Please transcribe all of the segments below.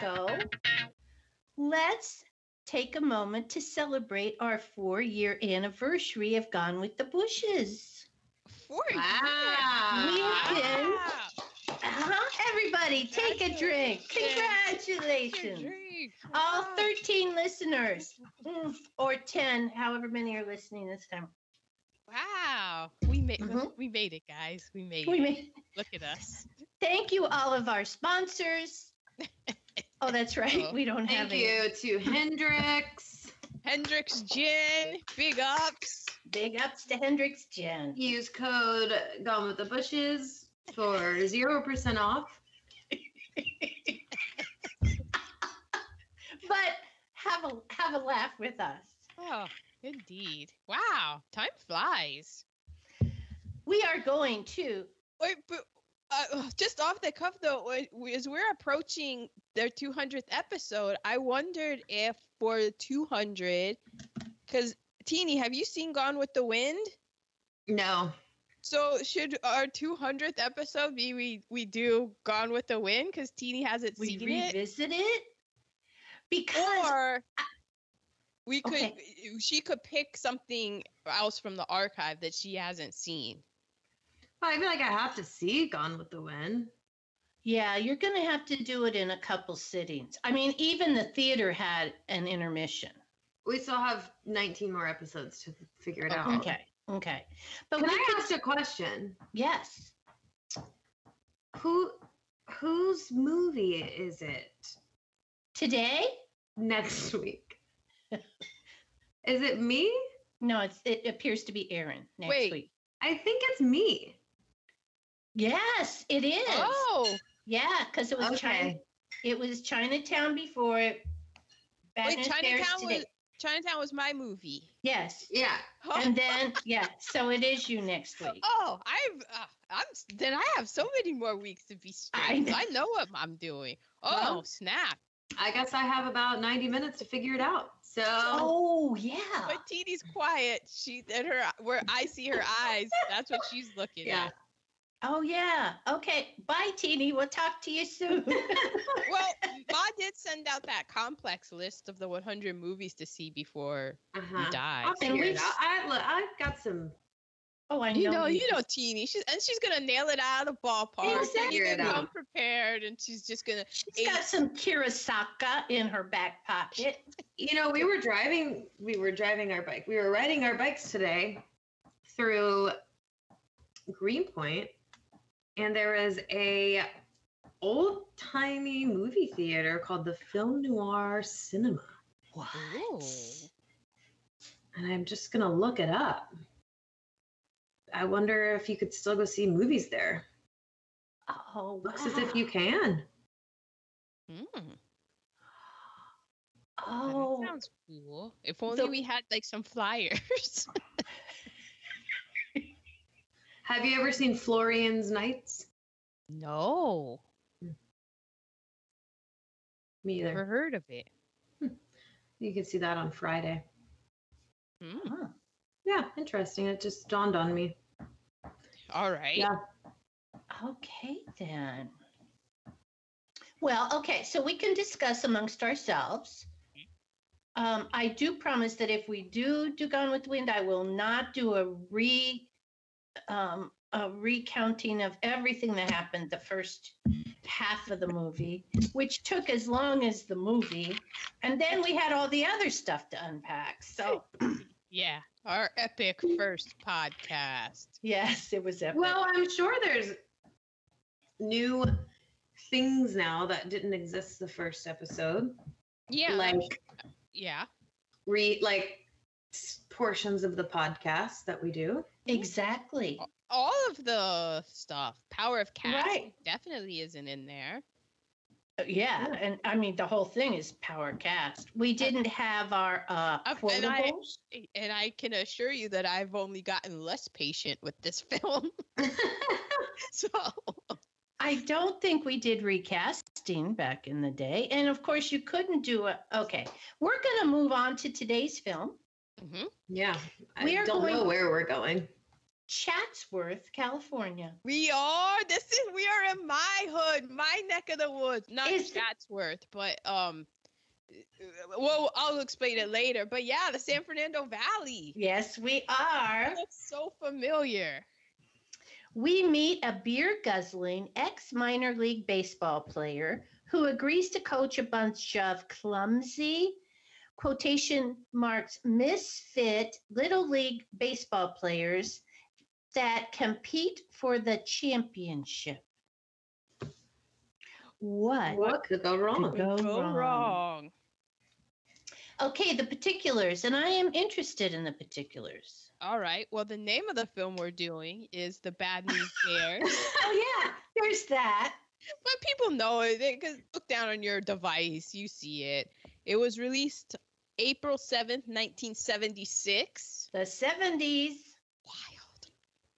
go, let's take a moment to celebrate our four year anniversary of Gone with the Bushes. Four Wow. We have been, uh-huh, everybody, take a drink. Congratulations. Drink. All 13 listeners, mm, or 10, however many are listening this time. Wow. We made Mhm. we made it, guys. We made We it. may- Look at us. Thank you, all of our sponsors. Oh, that's right. Oh, We don't have Thank any. you to Hendrick's. Hendrick's Gin, big ups. Big ups to Hendrick's Gin. Use code Gone with the Bushes for zero percent off. But have a have a laugh with us. Oh, indeed. Wow. Time flies. We are going to Wait, but uh, just off the cuff though, as we're approaching their 200th episode, I wondered if for 200, because Teeny, have you seen Gone with the Wind? No. So should our 200th episode be we we do Gone with the Wind because Teeny hasn't we seen it, We revisit it because or we could Okay. she could pick something else from the archive that she hasn't seen. I feel like I have to see Gone with the Wind. Yeah, you're going to have to do it in a couple sittings. I mean, even the theater had an intermission. We still have 19 more episodes to figure it out. Okay, okay, but Can we I could ask a question? yes. Who whose movie is it Today? next week? is it me? No, it's it appears to be Aaron next Wait. week. I think it's me. Yes, it is. Oh, Yeah, because it was China. It was Chinatown before it. Batman wait, Chinatown was Chinatown was my movie. Yes, Yeah. and then yeah, so it is you next week. Oh, I've uh, I'm then I have so many more weeks to be straight. I I know. know, I know what I'm doing. Oh Well- snap! I guess I have about 90 minutes to figure it out. So Oh yeah. But Teeny's quiet. She and her where I see her eyes. That's what she's looking Yeah. at. Oh yeah. Okay. Bye, Teeny. We'll talk to you soon. Well, Ma did send out that complex list of the 100 movies to see before uh-huh. you die. I'll we, I, look, I've got some. oh, I know. You know, you know, Teeny. She's and she's gonna nail it out of the ballpark. Exactly. She's gonna out. come prepared, and she's just gonna. She's got some Kurosawa in her back pocket. You know, we were driving. We were driving our bike. We were riding our bikes today through Greenpoint, and there is a old timey movie theater called the Film Noir Cinema, What? Ooh. and I'm just gonna look it up. I wonder if you could still go see movies there. Oh, Looks as if you can. Mm, Oh, that sounds cool. If only The- we had like some flyers. Have you ever seen Florian's Nights? no, Me never heard of it. You can see that on Friday. Mm, Huh. Yeah, interesting. It just dawned on me. all right. Yeah. Okay, then. Well, okay, so we can discuss amongst ourselves. Um, I do promise that if we do do Gone with the Wind, I will not do a re um, a recounting of everything that happened the first half of the movie, which took as long as the movie, and then we had all the other stuff to unpack. So Yeah, our epic first podcast. yes, it was epic. Well, I'm sure there's new things now that didn't exist the first episode. Yeah, Like yeah. re like s- portions of the podcast that we do. exactly. All of the stuff. Power of Cast Right. definitely isn't in there. Yeah, and I mean the whole thing is power cast. We didn't have our uh Uh, and I- And I can assure you that I've only gotten less patient with this film. so I don't think we did recasting back in the day, and of course you couldn't do it. Okay, we're gonna move on to today's film. Hmm Yeah. We I are don't know where we're going. Chatsworth, California. We are. This is. We are in my hood, my neck of the woods. Not Is- Chatsworth, but um. Well, I'll explain it later. But yeah, the San Fernando Valley. Yes, we are. That's so familiar. We meet a beer guzzling ex minor league baseball player who agrees to coach a bunch of clumsy, quotation marks, misfit little league baseball players that compete for the championship. What? What could go wrong? Go Go wrong. wrong. Okay, the particulars, and I am interested in the particulars. All right. Well, the name of the film we're doing is The Bad News Bears. Oh, yeah, there's that. but people know it because look down on your device, you see it. It was released April 7th, 1976. The 70s. Wild.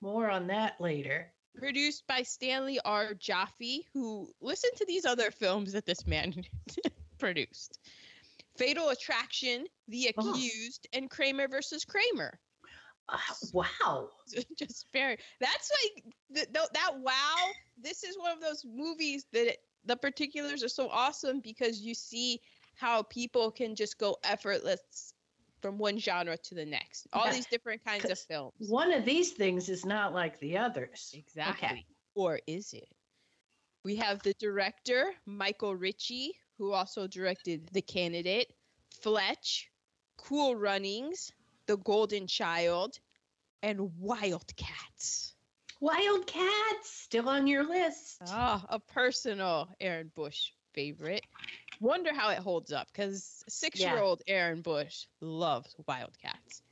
More on that later. Produced by Stanley R. Jaffe, who listened to these other films that this man produced. Fatal Attraction, The Oh. Accused, and Kramer versus Kramer. Uh, wow. just very that's like th- th- that wow this is one of those movies that it, the particulars are so awesome because you see how people can just go effortless from one genre to the next. All Yeah, these different kinds of films. One of these things is not like the others. exactly. Or is it? We have the director michael ritchie who also directed the candidate fletch cool runnings the golden child and wildcats Wildcats still on your list. Ah, a personal Aaron Bush favorite. Wonder how it holds up because six-year-old Aaron Bush loves Wildcats.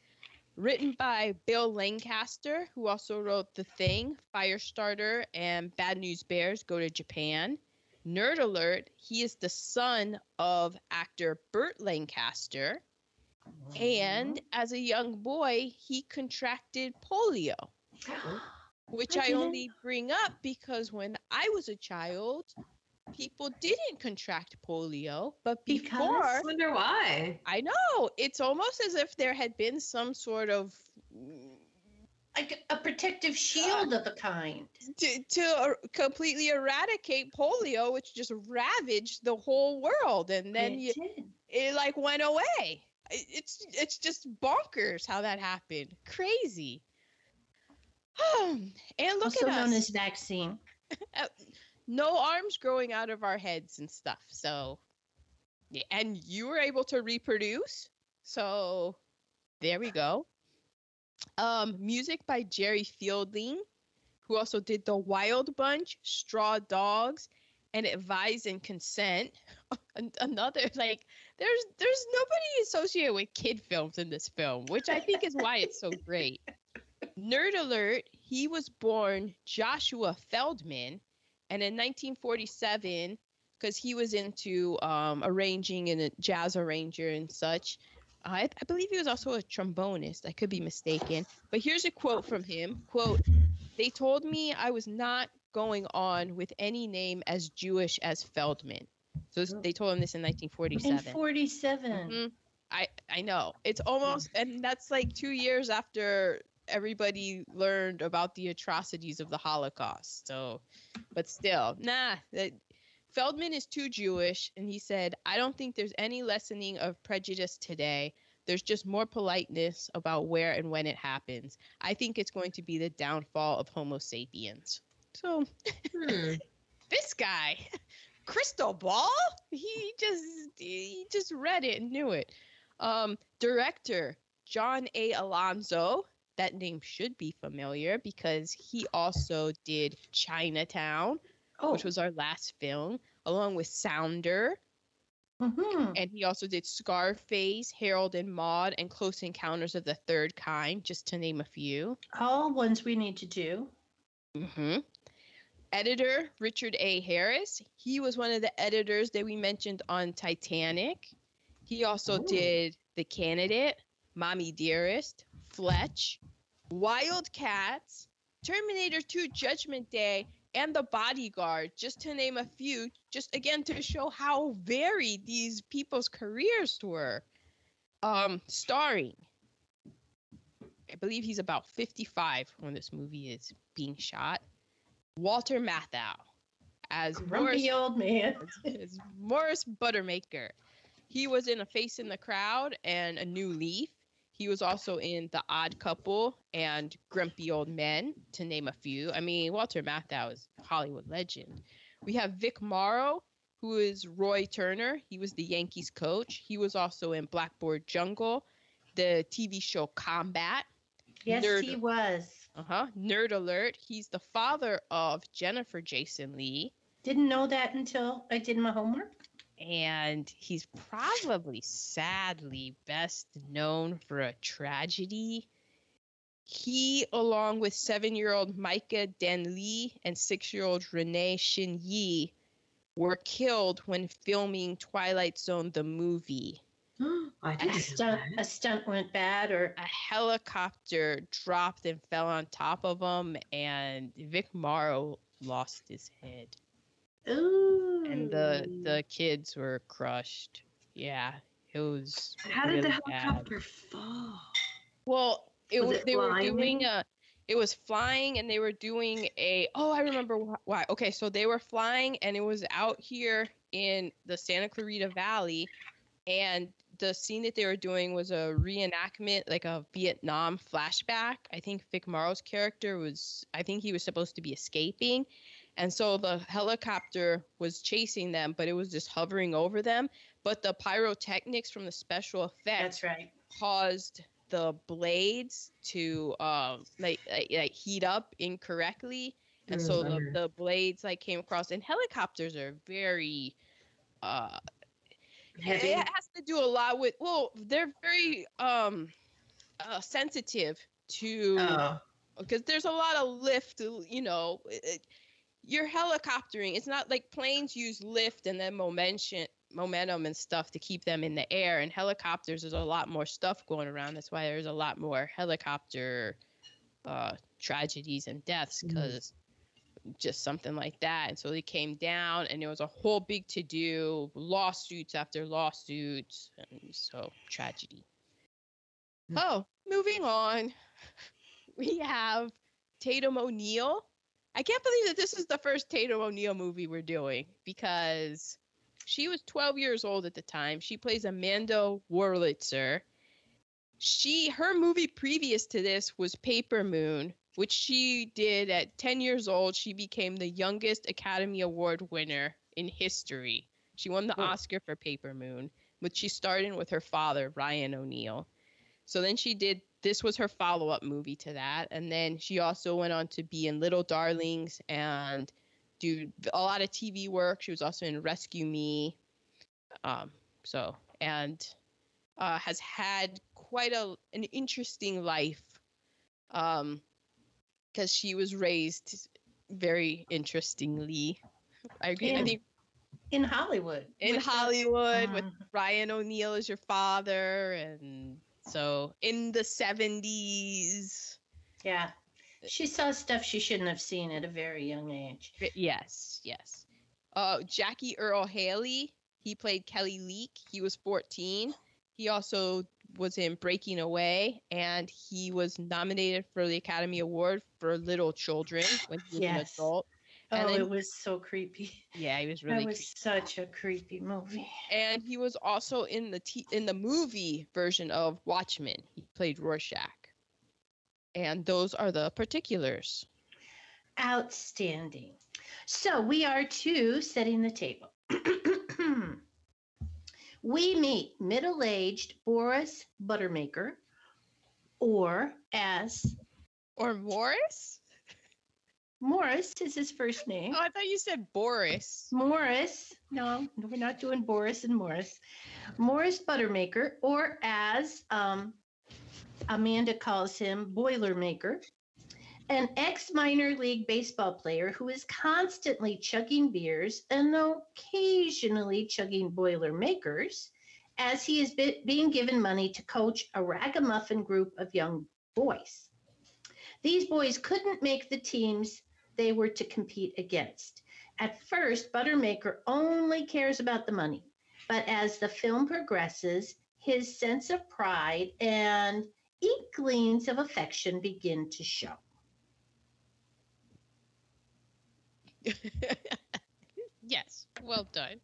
Written by Bill Lancaster, who also wrote The Thing, Firestarter, and Bad News Bears Go to Japan. Nerd alert, he is the son of actor Burt Lancaster, and mm-hmm. as a young boy, he contracted polio which I I, only bring up because when I was a child, people didn't contract polio, but Because? before I wonder why. I know it's almost as if there had been some sort of like a protective shield of a kind. to, to er- completely eradicate polio, which just ravaged the whole world, and then It you, it like went away. It's it's just bonkers how that happened. Crazy. and look also at us. known as vaccine. no arms growing out of our heads and stuff. So, and you were able to reproduce. So, there we go. Um, music by Jerry Fielding, who also did The Wild Bunch, Straw Dogs, and Advise and Consent. Another like there's there's nobody associated with kid films in this film, which I think is why it's so great. Nerd alert, he was born Joshua Feldman and in 1947 because he was into um, arranging and a jazz arranger and such I, I believe he was also a trombonist i could be mistaken but here's a quote from him quote they told me i was not going on with any name as jewish as feldman so they told him this in 1947. In 1947 47. Mhm. I I know. It's almost and that's like 2 years after everybody learned about the atrocities of the Holocaust. So but still, nah, that Feldman is too Jewish and he said, "I don't think there's any lessening of prejudice today. There's just more politeness about where and when it happens. I think it's going to be the downfall of Homo sapiens." So, Hmm. this guy crystal ball he just he just read it and knew it um director john a alonzo that name should be familiar because he also did chinatown Oh, which was our last film along with sounder mhm. and he also did scarface harold and maude and close encounters of the third kind just to name a few all ones we need to do. hmm Editor Richard A. Harris. He was one of the editors that we mentioned on Titanic. He also Ooh. did The Candidate, Mommy Dearest, Fletch, Wildcats, Terminator 2 Judgment Day, and The Bodyguard, just to name a few, just again to show how varied these people's careers were. Um, starring I believe he's about 55 when this movie is being shot. Walter Matthau as Morris, old man. as Morris Buttermaker. He was in A Face in the Crowd and A New Leaf. He was also in The Odd Couple and Grumpy Old Men, to name a few. I mean, Walter Matthau is a Hollywood legend. We have Vic Morrow, who is Roy Turner. He was the Yankees coach. He was also in Blackboard Jungle, the TV show Combat. Yes, Nerd. he was. Uh huh. Nerd alert. He's the father of Jennifer Jason Lee. Didn't know that until I did my homework. And he's probably sadly best known for a tragedy. He, along with seven year old Myca Dinh Le and six year old Renee Shin Yi, were killed when filming Twilight Zone the movie. I A stunt, a stunt went bad, or A helicopter dropped and fell on top of him, and Vic Morrow lost his head. Ooh. And the, the kids were crushed. Yeah, it was. How did the really bad. helicopter fall? Well, it Was it they were doing a it was flying and they were doing a oh I remember why. Okay, so they were flying and it was out here in the Santa Clarita Valley and the scene that they were doing was a reenactment like a Vietnam flashback. I think Vic Morrow's character was I think he was supposed to be escaping and so the helicopter was chasing them but it was just hovering over them but the pyrotechnics from the special effects that's right. caused the blades to um like, like like heat up incorrectly and so the, Mm. the blades like came across and helicopters are very uh Heavy. it has to do a lot with well they're very um uh, sensitive to Oh. because there's a lot of lift you know it- you're helicoptering. It's not like planes use lift and then momentum momentum and stuff to keep them in the air. And helicopters there's a lot more stuff going around. That's why there's a lot more helicopter uh tragedies and deaths because just something like that. And so they came down and there was a whole big to do lawsuits after lawsuits and so tragedy. Mm. oh moving on. We have Tatum O'Neal. I can't believe that this is the first Tatum O'Neal movie we're doing because she was 12 years old at the time. She plays Amanda Wurlitzer. She her movie previous to this was Paper Moon, which she did at 10 years old. She became the youngest Academy Award winner in history. She won the. Oscar for Paper Moon, which she starred in with her father, Ryan O'Neal. So then she did this was her follow-up movie to that and then she also went on to be in Little Darlings and do a lot of TV work. She was also in Rescue Me. Um so and uh has had quite a an interesting life um cuz she was raised very interestingly. I agree. I In- think In Hollywood. in with Hollywood with Mhm. Ryan O'Neal as your father, and so in the seventies. Yeah. She saw stuff she shouldn't have seen at a very young age. Yes, yes. Uh, Jackie Earle Haley, he played Kelly Leak. He was fourteen. He also was in Breaking Away, and he was nominated for the Academy Award for Little Children when he was an Yes. Adult. Oh, And then- it was so creepy. Yeah, he was really that was such a creepy movie. and he was also in the t- in the movie version of Watchmen. He played Rorschach. And those are the particulars. Outstanding. So we are to setting the table. we meet middle aged Boris Buttermaker, or as Or Morris? Morris is his first name. Oh, I thought you said Boris. Morris, no, we're not doing Boris and Morris. Morris Buttermaker, or as um, Amanda calls him, Boilermaker, an ex minor league baseball player who is constantly chugging beers and occasionally chugging Boilermakers as he is be- being given money to coach a ragamuffin group of young boys. These boys couldn't make the teams they were to compete against. At first, Buttermaker only cares about the money, but as the film progresses, his sense of pride and inklings of affection begin to show. yes, well done.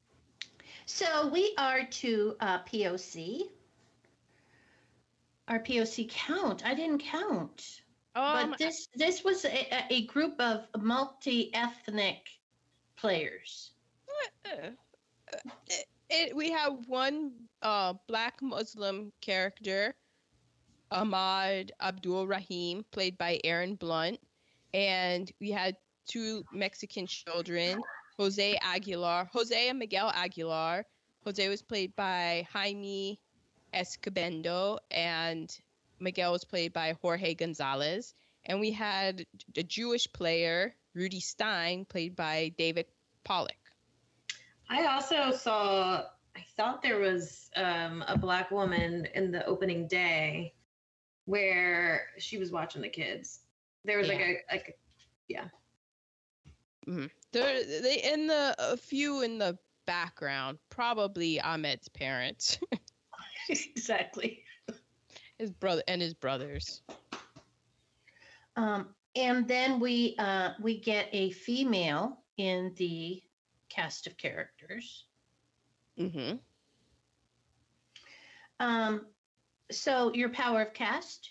So we are to uh, POC. Our POC count. I didn't count. Um, but this this was a, a- group of multi-ethnic players. uh, uh, it, it, we have one uh, black Muslim character, Ahmad Abdul Rahim, played by Erin Blunt, and we had two Mexican children, Jose Aguilar, Jose and Miguel Aguilar. Jose was played by Jaime Escobedo, and Miguel was played by Jorge Gonzalez. And we had a Jewish player, Rudy Stein, played by David Pollock. I also saw. I thought there was um, a black woman in the opening day where she was watching the kids. There was like a like Yeah. There, they in the a few in the background, probably Ahmed's parents, exactly. His brother and his brothers. Um, and then we uh, we get a female in the cast of characters. Mm-hmm. Um, so your power of cast.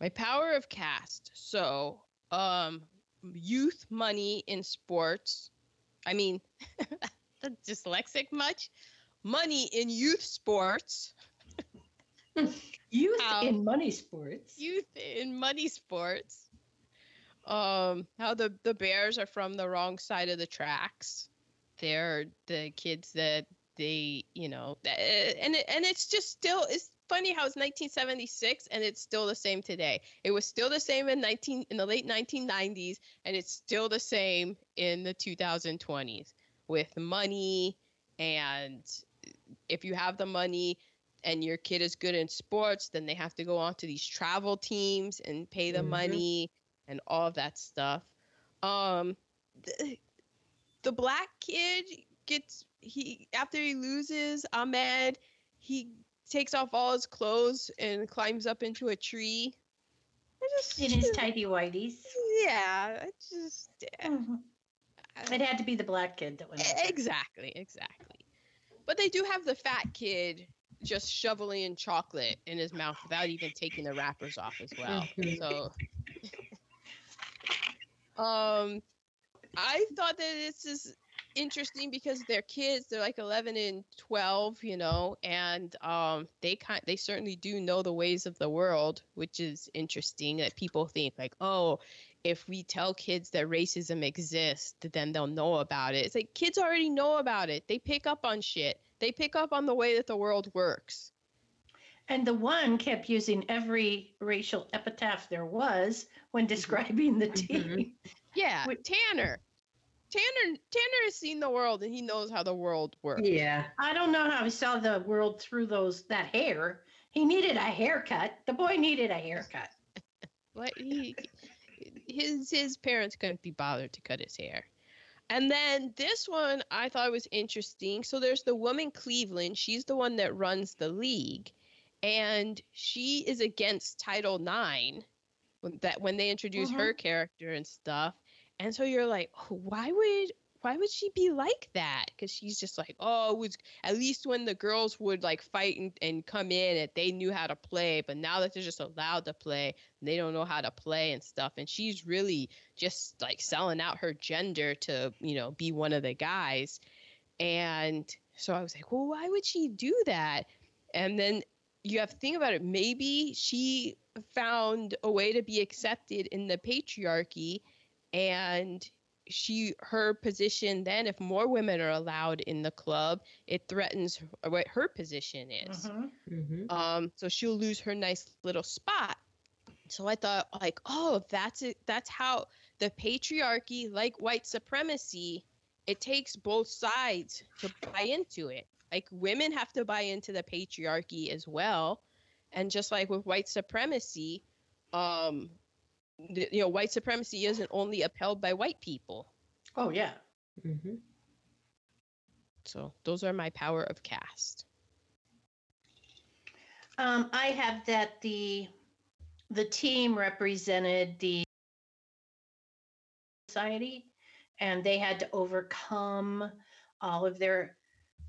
My power of cast. So, um, youth money in sports. I mean, dyslexic much. Money in youth sports. Youth How- in money sports. Youth in money sports. Um, how the the Bears are from the wrong side of the tracks. They're the kids that they, you know, and it, and it's just still it's funny how it's 1976 and it's still the same today. It was still the same in 19 in the late 1990s and it's still the same in the 2020s with money and if you have the money and your kid is good in sports, then they have to go on to these travel teams and pay the Mhm. money and all of that stuff. Um, the, the black kid gets he after he loses Ahmed, he takes off all his clothes and climbs up into a tree. Just, In his tidy whities. yeah, I just It had to be the black kid that went. Exactly, exactly. But they do have the fat kid just shoveling in chocolate in his mouth without even taking the wrappers off as well. Mhm. So um I thought that this is interesting because they're kids, they're like 11 and 12, you know, and um they kind they certainly do know the ways of the world, which is interesting that people think like, "Oh, if we tell kids that racism exists, then they'll know about it. It's like kids already know about it. They pick up on shit. They pick up on the way that the world works. And the one kept using every racial epitaph there was when describing the team. Mhm. Yeah, Wait. Tanner. Tanner Tanner has seen the world and he knows how the world works. yeah. I don't know how he saw the world through those that hair. He needed a haircut. The boy needed a haircut. what he his his parents couldn't be bothered to cut his hair. And then this one I thought was interesting. So there's the woman Cleveland. She's the one that runs the league, and she is against Title IX. That when they introduce mm-hmm. her character and stuff, and so you're like, oh, why would why would she be like that? Because she's just like, oh, it was at least when the girls would like fight and, and come in, that they knew how to play, but now that they're just allowed to play, they don't know how to play and stuff and she's really just like selling out her gender to you know be one of the guys. And so i was like well why would she do that? And then you have to think about it. Maybe she found a way to be accepted in the patriarchy and she her position then if more women are allowed in the club it threatens what her position is Mhm. Mm-hmm. um so she'll lose her nice little spot so i thought like oh that's it that's how the patriarchy like white supremacy it takes both sides to buy into it like women have to buy into the patriarchy as well and just like with white supremacy um the, you know white supremacy isn't only upheld by white people Oh yeah. Mm-hmm. so those are my power of cast Um, I have that the the team represented the society and they had to overcome all of their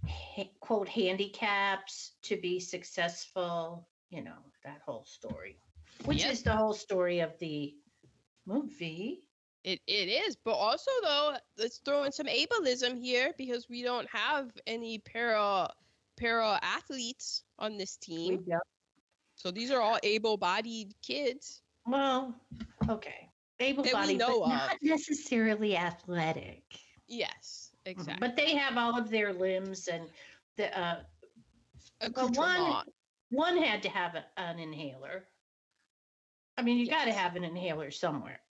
ha- quote handicaps to be successful you know that whole story which Yep. is the whole story of the movie It it is, but also though, let's throw in some ableism here because we don't have any para para athletes on this team. So these are all able-bodied kids. well okay able-bodied, but of. not necessarily athletic Yes, exactly. but they have all of their limbs and the uh, Accoutrement. one- one had to have a, an inhaler. I mean, you got to have an inhaler somewhere.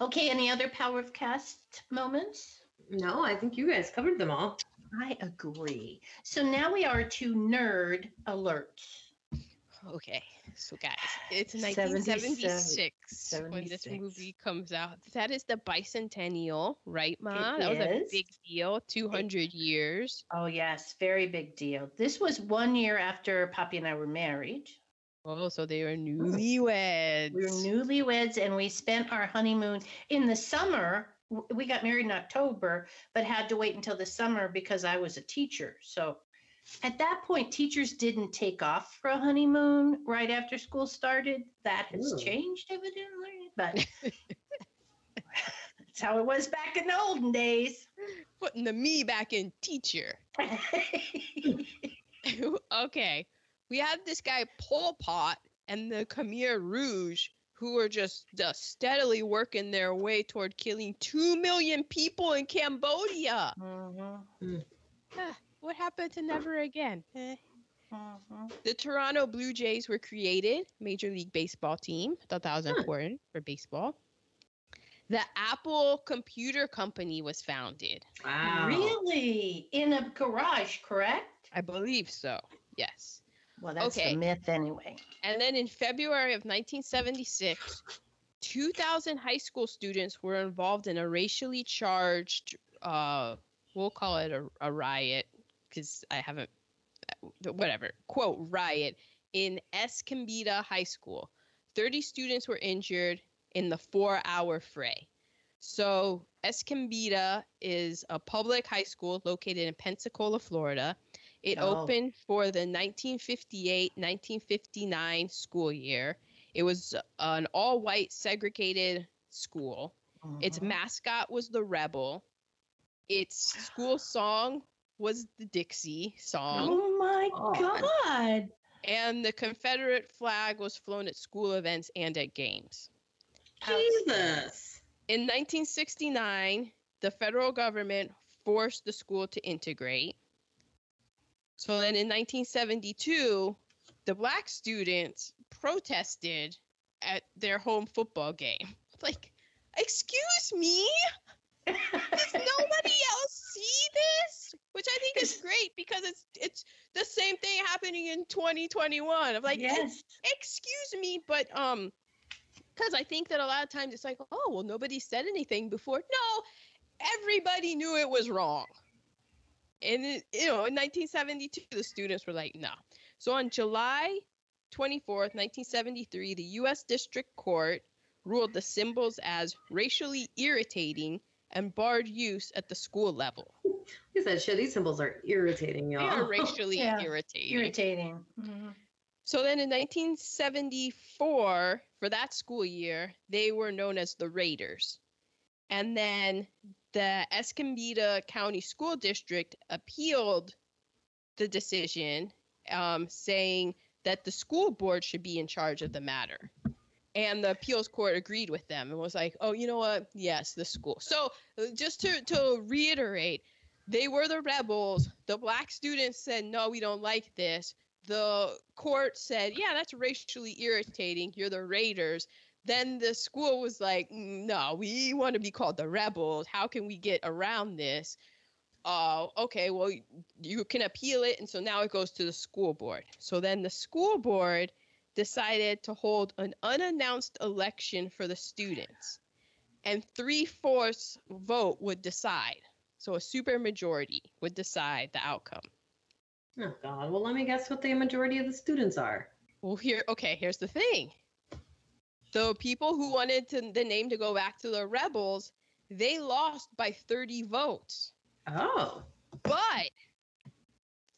Okay, any other Power of Cast moments? No, I think you guys covered them all. I agree. So now we are to nerd alerts. Okay, so guys, it's 77 1976 when this movie comes out. That is the bicentennial, right, Ma? that was a big deal. 200 years. Oh, yes, very big deal. This was one year after Poppy and I were married. Oh, so they were newlyweds. We were newlyweds and we spent our honeymoon in the summer. We got married in October, but had to wait until the summer because I was a teacher. So at that point, teachers didn't take off for a honeymoon right after school started. That has Ooh. changed evidently, but that's how it was back in the olden days. Putting the me back in teacher. okay, we have this guy Pol Pot and the Khmer Rouge who are just uh, steadily working their way toward killing two million people in Cambodia. Mhm, Ah, what happened to never again? Eh. mhm. The Toronto Blue Jays were created, Major League Baseball team. Thought that was Huh. important for baseball. The Apple Computer Company was founded. Wow. Really? In a garage, correct? I believe so. Yes. Well, that's Okay. the myth anyway. And then in February of 1976, 2,000 high school students were involved in a racially charged, uh, we'll call it a, a riot because I haven't, uh, whatever, quote, riot in Escambia High School. 30 students were injured in the four hour fray. So, Escambia is a public high school located in Pensacola, Florida. It Oh. opened for the 1958 1959 school year. It was an all white segregated school. Its Mhm. mascot was the Rebel. Its school song was the Dixie song. Oh my Oh. God. And the Confederate flag was flown at school events and at games. Jesus. In 1969, the federal government forced the school to integrate. So then in 1972, the black students protested at their home football game. Like, excuse me? Does nobody else see this? Which I think is great because it's it's the same thing happening in 2021 of like yes. excuse me, but um, because I think that a lot of times it's like, oh, well, nobody said anything before. No, everybody knew it was wrong. And it, you know, in 1972, the students were like, no. So on July 24th, 1973, the U.S. District Court ruled the symbols as racially irritating and barred use at the school level. He said, shit, these symbols are irritating, They y'all. are racially Yeah, irritating. Irritating. Mhm. So then in 1974, for that school year, they were known as the Raiders. And then the Escambia County School District appealed the decision, um, saying that the school board should be in charge of the matter. And the appeals court agreed with them and was like, oh, you know what? Yes, the school. So uh, just to, to reiterate, they were the rebels. The black students said, no, we don't like this the court said, "Yeah, that's racially irritating. You're the Raiders." Then the school was like, "Mm, "No, we want to be called the Rebels. How can we get around this?" Oh, okay. Well, you can appeal it, and so now it goes to the school board. So then the school board decided to hold an unannounced election for the students, and three fourths vote would decide. So a supermajority would decide the outcome. Oh God. Well, let me guess what the majority of the students are. Well, here, okay, here's the thing. So people who wanted to, the name to go back to the rebels, they lost by 30 votes. Oh. But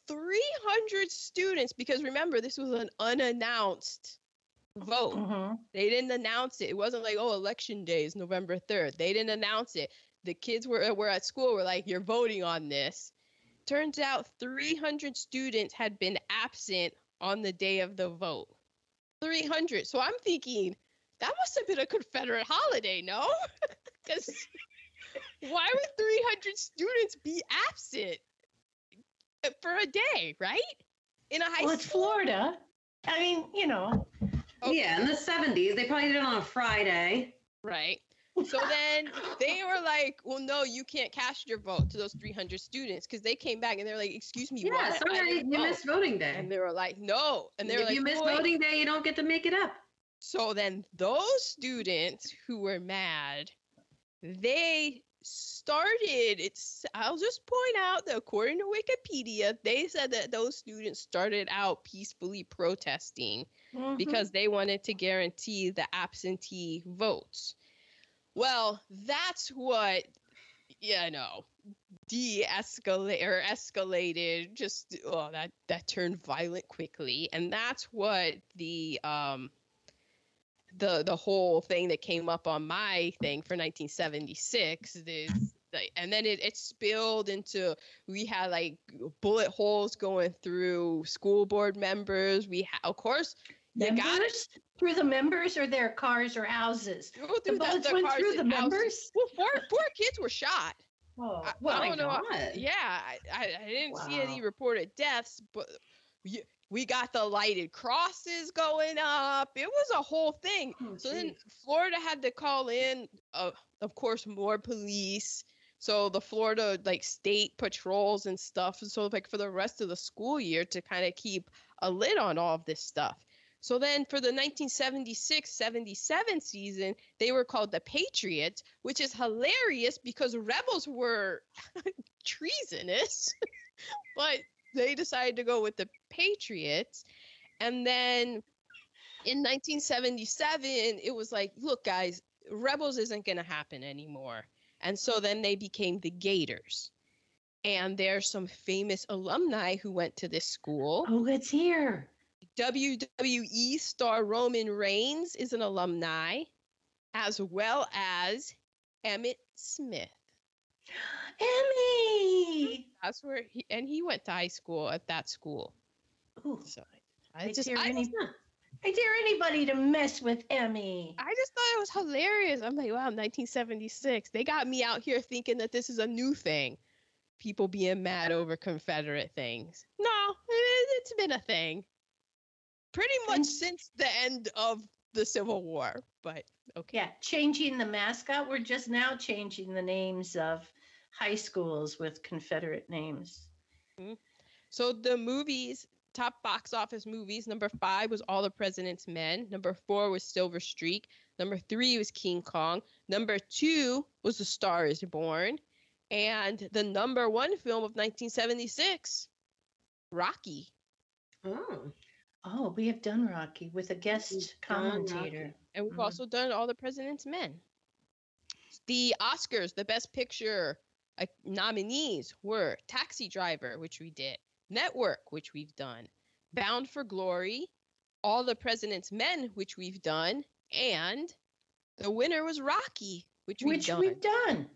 300 students, because remember, this was an unannounced vote. Mhm. They didn't announce it. It wasn't like, oh, election day is November 3rd. They didn't announce it. The kids were, were at school, were like, you're voting on this. Turns out 300 students had been absent on the day of the vote. 300. So I'm thinking that must have been a Confederate holiday, no? Because why would 300 students be absent uh, for a day, right? In a high school. Well, it's. Florida. I mean, you know. Okay. Yeah, in the 70s. They probably did it on a Friday. Right. So then they were like, well, no, you can't cast your vote to those 300 students because they came back and they're like, excuse me, Yeah, sorry, you vote." missed voting day. And they were like, no. And they were like, if like, you miss voting day, you don't get to make it up. So then those students who were mad, they started, it's, I'll just point out that according to Wikipedia, they said that those students started out peacefully protesting Mhm. because they wanted to guarantee the absentee votes. Well, that's what you know de-escalate or escalated just oh that that turned violent quickly and that's what the um the the whole thing that came up on my thing for 1976 is and then it, it spilled into we had like bullet holes going through school board members we ha- of course you got members through the members or their cars or houses. The through the, bullets the went through the members. Well, four four kids were shot. Oh, I- well, I don't know. God. Yeah, I, I, I didn't see any reported deaths, but we, we got the lighted crosses going up. It was a whole thing. Oh, So then. Florida had to call in, uh, of course, more police. So the Florida like state patrols and stuff. So like for the rest of the school year to kind of keep a lid on all of this stuff. So then for the 1976-77 season, they were called the Patriots, which is hilarious because rebels were treasonous, but they decided to go with the Patriots. And then in 1977, it was like, look, guys, rebels isn't going to happen anymore. And so then they became the Gators. And there's some famous alumni who went to this school. oh, let's hear. WWE star Roman Reigns is an alumni, as well as Emmitt Smith. Emmy. That's where he and he went to high school at that school. Ooh, So I I just dare I, any- just I dare anybody to mess with Emmy. I just thought it was hilarious. I'm like, wow, 1976. They got me out here thinking that this is a new thing. People being mad over Confederate things. No, it, it's been a thing. Pretty much And- since the end of the Civil War. But okay. Yeah, changing the mascot. We're just now changing the names of high schools with Confederate names. So the movies, top box office movies, number five was All the President's Men. Number four was Silver Streak. Number three was King Kong. Number two was The Star is Born. And the number one film of 1976, Rocky. Oh. Oh, we have done Rocky with a guest We've commentator. And we've Mhm. also done All the President's Men. The Oscars, the Best Picture uh, nominees were Taxi Driver, which we did, Network, which we've done, Bound for Glory, All the President's Men, which we've done, and the winner was Rocky, which we've done. we've done.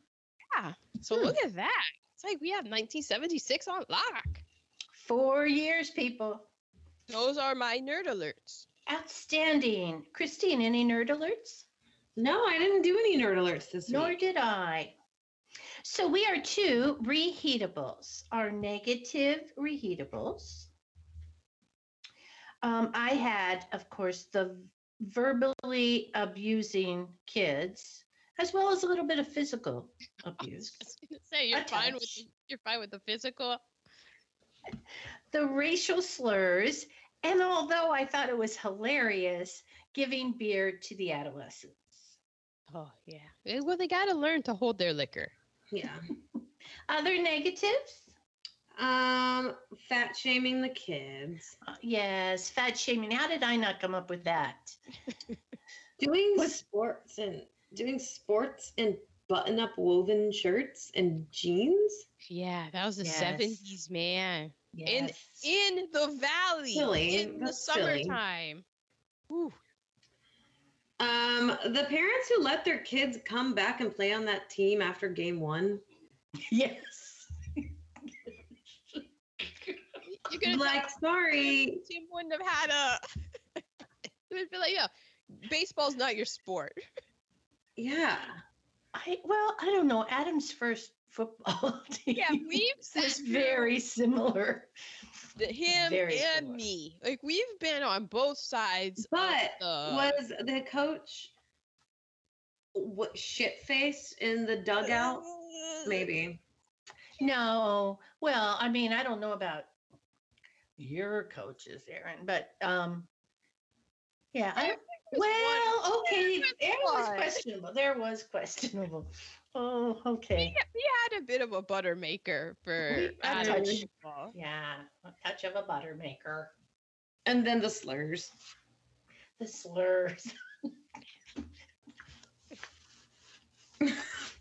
Yeah. So Hmm. look at that. It's like we have 1976 on lock. Four years, people. Those are my nerd alerts. Outstanding. Christine, any nerd alerts? No, I didn't do any nerd alerts this Nor week. Nor did I. So we are two reheatables, our negative reheatables. Um, I had, of course, the verbally abusing kids, as well as a little bit of physical abuse. I was gonna say you're A fine with the, you're fine with the physical. the racial slurs, and although I thought it was hilarious, giving beer to the adolescents. Oh yeah. Eh, Well, they gotta learn to hold their liquor. Yeah. Other negatives? Um, fat shaming the kids. Uh, yes, fat shaming. How did I not come up with that? Doing What- sports and doing sports and button up woven shirts and jeans. Yeah, that was the Yes. 70s, man. Yes. In in the valley. Silly. In the That's silly. summertime. Whew. Um, the parents who let their kids come back and play on that team after game one. yes. You could have Like, sorry. Tim wouldn't have had a. it would be like, yeah, baseball's not your sport. Yeah. I well, I don't know. Adam's first football team Yeah, we've sat was very similar. The- him very and similar. me. Like we've been on both sides. But the, was the coach what shit faced in the dugout? Maybe. No. Well, I mean, I don't know about your coaches, Erin, but um yeah, I well, okay. There was questionable. There was questionable. Oh, okay. we had a bit of a Buttermaker for uh, a Adam touch. Yeah, a touch of a Buttermaker. And then the slurs. The slurs.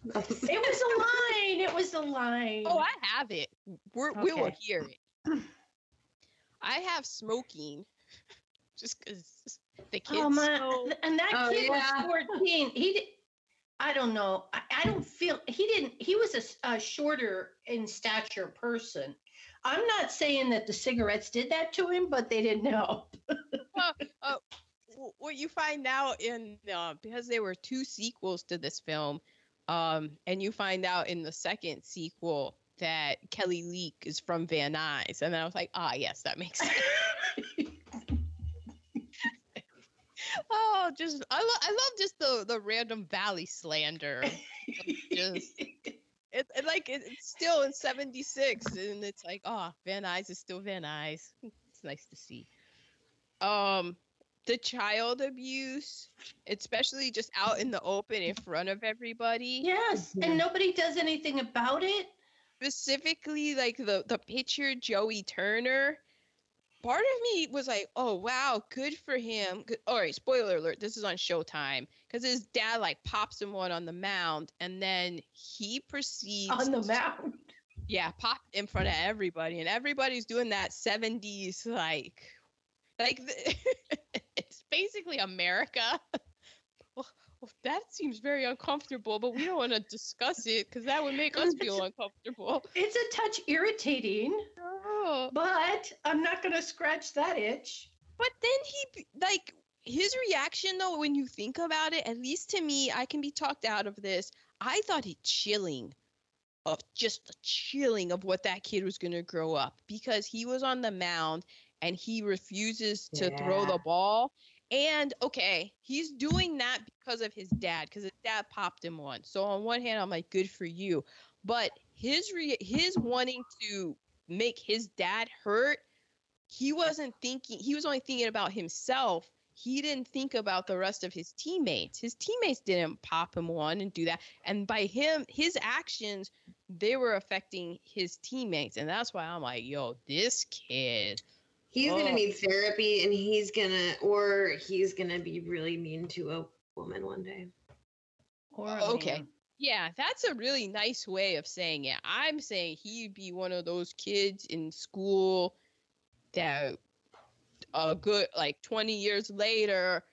It was a line. It was a line. Oh, I have it. We're, We will hear it. I have smoking, just because the oh, kids. Oh my! smoke. And that Oh, kid yeah. was fourteen. He did. I don't know. I, I don't feel he didn't. He was a shorter in stature person. I'm not saying that the cigarettes did that to him, but they didn't help. w- what you find out in uh, because there were two sequels to this film, um, and you find out in the second sequel that Kelly Leak is from Van Nuys, and then I was like, ah, yes, that makes sense. oh, just I love I love just the the random Valley slander. of just it, it like it, it's still in '76, and it's like, oh, Van Nuys is still Van Nuys. It's nice to see. Um, the child abuse, especially just out in the open in front of everybody. yes, and nobody does anything about it. Specifically, like the the pitcher Joey Turner. Part of me was like, "Oh wow, good for him." All right, spoiler alert. This is on Showtime because his dad like pops him one on the mound, and then he proceeds On the mound. yeah, pop in front of everybody, and everybody's doing that '70s like, like the, it's basically America. well, well, that seems very uncomfortable, but we don't want to discuss it because that would make us feel uncomfortable. It's a touch irritating, Oh, but I'm not going to scratch that itch. but then he like his reaction though, when you think about it, at least to me, I can be talked out of this. I thought it chilling of just the chilling of what that kid was going to grow up because he was on the mound and he refuses to throw the ball. And okay, he's doing that because of his dad because his dad popped him one. So on one hand, I'm like, good for you, but his re- his wanting to make his dad hurt, he wasn't thinking. He was only thinking about himself. He didn't think about the rest of his teammates. His teammates didn't pop him one and do that. And by him, his actions, they were affecting his teammates. And that's why I'm like, yo, this kid. He's Oh. gonna need therapy and he's gonna or he's gonna be really mean to a woman one day. Or a Okay. man. Yeah, that's a really nice way of saying it. I'm saying he'd be one of those kids in school that a good like 20 years later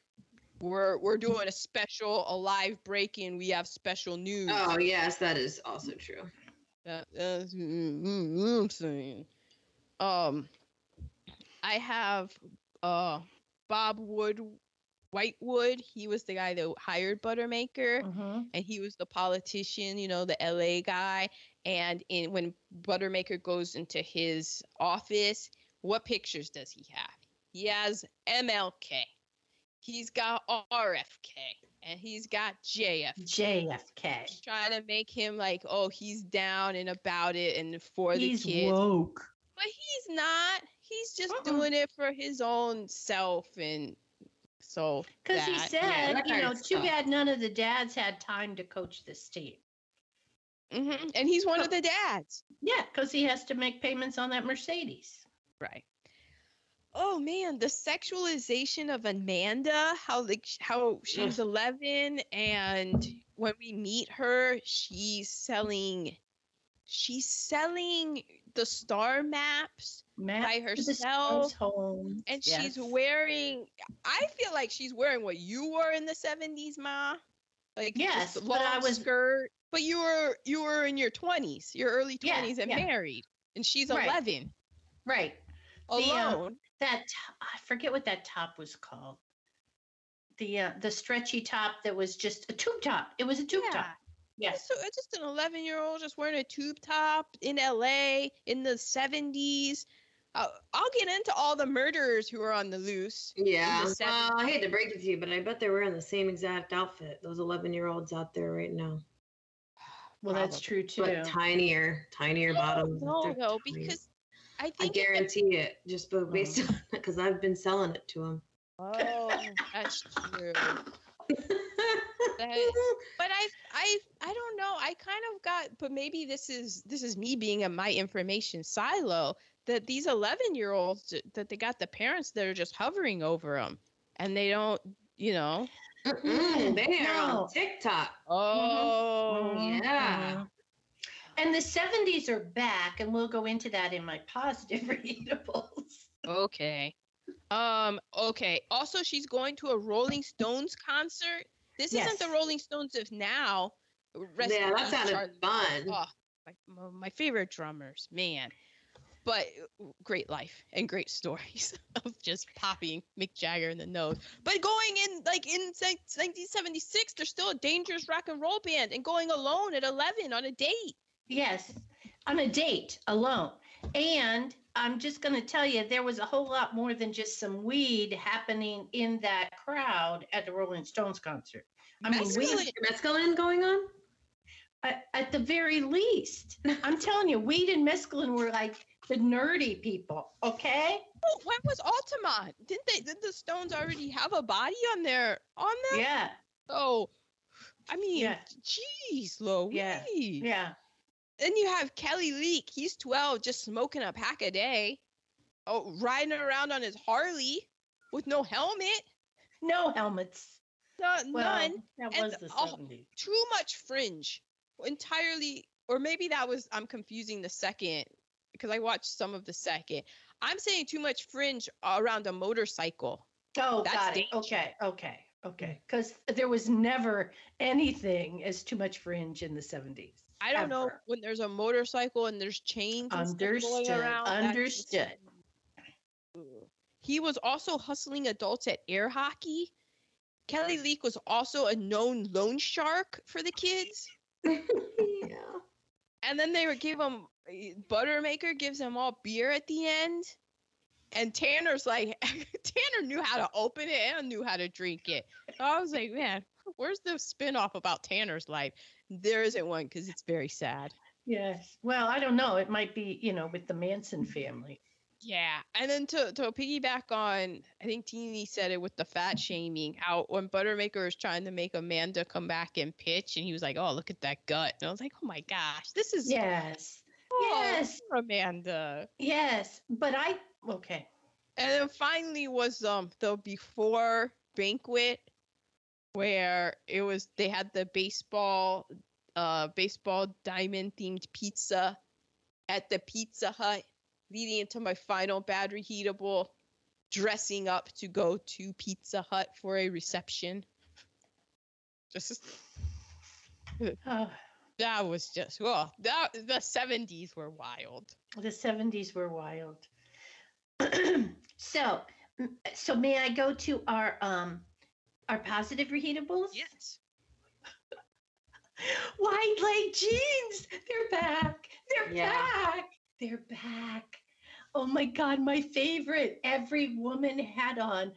we're we're doing a special a live break-in we have special news Oh yes, that is also true. That, that's mm, mm, mm, I'm saying. Um, I have uh Bob Wood Whitewood. He was the guy that hired Buttermaker, Mhm. and he was the politician, you know, the LA guy. And in when Buttermaker goes into his office, what pictures does he have? He has MLK. He's got RFK, and he's got JFK JFK. trying to make him like, oh, he's down and about it and for the kids. He's woke. But he's not. He's just Uh-uh. doing it for his own self and so Because he said, yeah, you know, too stuff. bad none of the dads had time to coach this team. hmm And he's one of the dads. Yeah, because he has to make payments on that Mercedes. Right. Oh man, the sexualization of Amanda, how like sh- how she's 11 and when we meet her, she's selling she's selling the star maps Map by the herself and Yes. she's wearing I feel like she's wearing what you wore in the 70s, ma. Like Yes, the but I was- skirt, but you were you were in your 20s, your early 20s Yeah, and yeah. married and she's Right. 11 right. The, uh, alone. That i forget what that top was called. The uh, the stretchy top that was just a tube top. It was a tube top. Yes. So it's just an 11 year old just wearing a tube top in LA in the 70s. Uh, I'll get into all the murderers who are on the loose. Yeah. the Well, I hate to break it to you, but I bet they're wearing the same exact outfit. Those 11 year olds out there right now. Well, that's Probably. true too. But tinier, tinier bottoms. No, no, because I I think. if guarantee it, just bo- based on because I've been selling it to them. oh, that's true. That- but I, I, I don't know. I kind of got, but maybe this is this is me being in my information silo. That these 11 year olds that they got the parents that are just hovering over them, and they don't, you know. Mm-mm, they are No. on TikTok. Oh, Mhm, yeah. mhm. And the 70s are back, and we'll go into that in my positive readables. Okay. Um, okay. Also, she's going to a Rolling Stones concert. This isn't the Rolling Stones of now. Rest Yeah, that sounded Charlie fun. Oh, my, my, my favorite drummers, man. But uh, great life and great stories of just popping Mick Jagger in the nose. But going in, like in 1976, they're still a dangerous rock and roll band and going alone at 11 on a date. Yes, on a date alone. And I'm just going to tell you, there was a whole lot more than just some weed happening in that crowd at the Rolling Stones concert. I mean, Mescaline. weed, Mescaline going on? at, at the very least, I'm telling you, weed and mescaline were like the nerdy people, okay? Oh, when was Altamont? Didn't they? Did the Stones already have a body on their on them? Yeah, Oh, I mean, Yeah. jeez, Louise. Yeah. yeah. Then you have Kelly Leak. He's 12, just smoking a pack a day. Oh, riding around on his Harley with no helmet. No helmets. No, Well, none. that And was the all- 70s. Too much fringe. Entirely, or maybe that was, I'm confusing the second because I watched some of the second. I'm saying too much fringe around a motorcycle. Oh, That's got it. dangerous. Okay, okay, okay. Because there was never anything as too much fringe in the 70s. I don't know when there's a motorcycle and there's chains Understood, around. understood. He was also hustling adults at air hockey. Kelly Leak was also a known loan shark for the kids. yeah. And then they would give him eh, Buttermaker gives them all beer at the end. And Tanner's like Tanner knew how to open it and knew how to drink it. So I was like, man, where's the spin-off about Tanner's life? There isn't one because it's very sad. Yes. Well, I don't know. It might be, you know, with the Manson family. Yeah, and then to to piggyback on, I think Teeny said it with the fat shaming. out when Buttermaker was trying to make Amanda come back and pitch, and he was like, "Oh, look at that gut," and I was like, "Oh my gosh, this is Yes. oh, yes. Amanda." Yes. But I, okay. And then finally was um the before banquet where it was they had the baseball uh baseball diamond themed pizza at the Pizza Hut leading into my final bad reheatable dressing up to go to Pizza Hut for a reception. Just Oh, that was just well that the 70s were wild. the 70s were wild. so, so may I go to our um our positive reheatables? Yes. Wide leg jeans. They're back. They're Yeah. back. They're back. Oh my God, my favorite. Every woman had on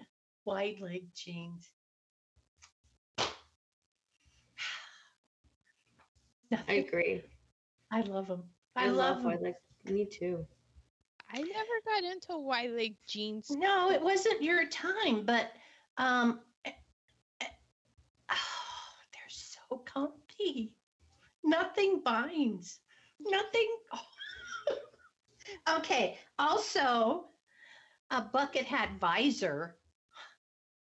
wide leg jeans. I agree. I love them. I, I, love, love them. white. Me too. I never got into wide leg jeans. No, it wasn't your time, but um, eh, eh, oh, they're so comfy. Nothing binds. Nothing. okay. Also, a bucket hat visor.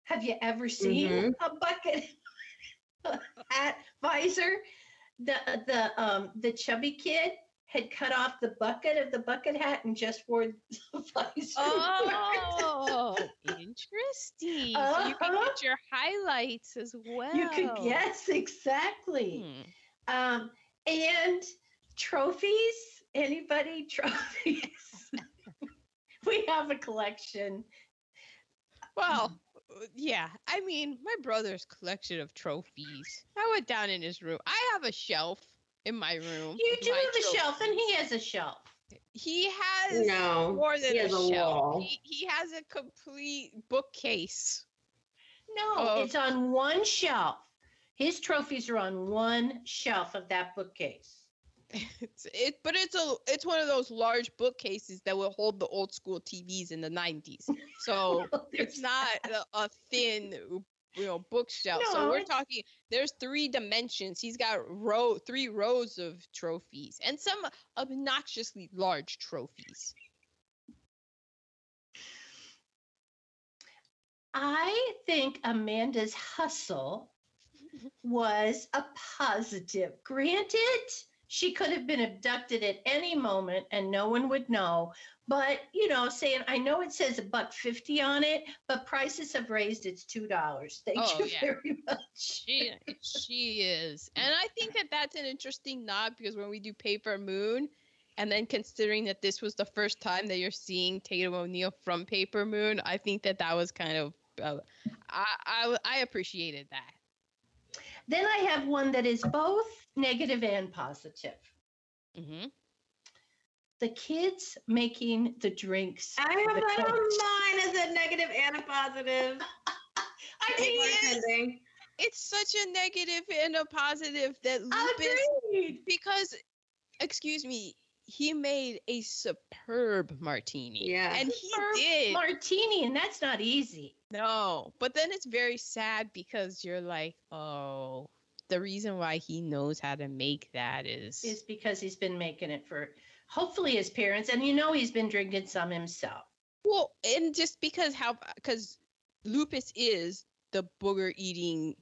Have you ever seen Mhm. a bucket hat visor? The the um the chubby kid had cut off the bucket of the bucket hat and just wore the visor. Oh, interesting. So you can Uh-huh. get your highlights as well. you could yes, exactly. Hmm. Um, and trophies. Anybody trophies? we have a collection. Well, yeah. I mean, my brother's collection of trophies. I went down in his room. I have a shelf in my room. You do have a shelf, and he has a shelf. He has No, more than a a shelf. He, he has a complete bookcase. No, Oh. it's on one shelf. His trophies are on one shelf of that bookcase. It's it, but it's a it's one of those large bookcases that will hold the old school TVs in the 90s. So it's not a, a thin you know bookshelf. So we're talking there's three dimensions. He's got row three rows of trophies and some obnoxiously large trophies. I think Amanda's hustle was a positive. Granted, she could have been abducted at any moment and no one would know. But, you know, saying, I know it says a buck 50 on it, but prices have raised, it's $2. Thank Oh, you yeah. very much. she she is and i think that that's an interesting nod because when we do paper moon and then considering that this was the first time that you're seeing tatum o'neal from paper moon i think that that was kind of uh, I, I i appreciated that Then I have one that is both negative and positive. hmm The kids making the drinks. I have that on mine as a negative and a positive. I It mean, it's such a negative and a positive that lupus agreed. because excuse me he made a superb martini Yeah. and he Superb did Martini, and that's not easy. No but then it's very sad because you're like oh the reason why he knows how to make that is is because he's been making it for hopefully his parents and you know he's been drinking some himself. Well and just because how because lupus is the booger eating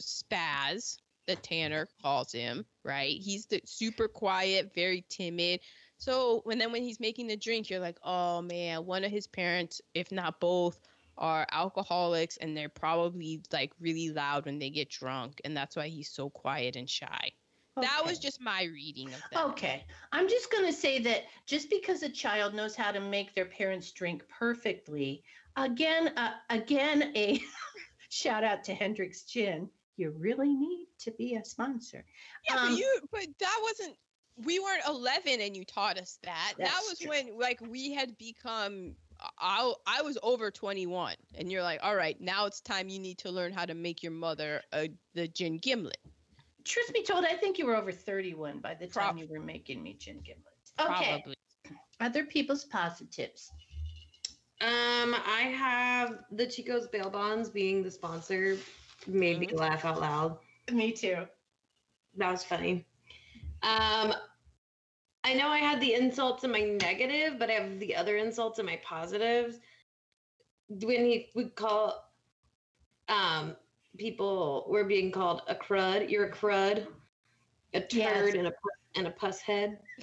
spaz that tanner calls him right? He's the super quiet very timid. So when then when he's making the drink you're like oh man one of his parents if not both are alcoholics and they're probably like really loud when they get drunk and that's why he's so quiet and shy. That was just my reading of that okay. I'm just going to say that just because a child knows how to make their parents drink perfectly again uh, again a shout out to hendrick's gin you really need to be a sponsor. Yeah, Um, but you but that wasn't we weren't 11 and you taught us that. That was true. when like we had become I I was over 21 and you're like, "All right, now it's time you need to learn how to make your mother a the gin gimlet." truth be told i think you were over 31 by the time Prob- you were making me gin gimlets okay Probably. other people's positives Um, I have the Chico's bail bonds being the sponsor made me laugh out loud. me too That was funny. Um, I know I had the insults in my negative, but I have the other insults in my positives. When he would call um people were being called a crud, you're a crud, a turd, Yes. and a and a puss head.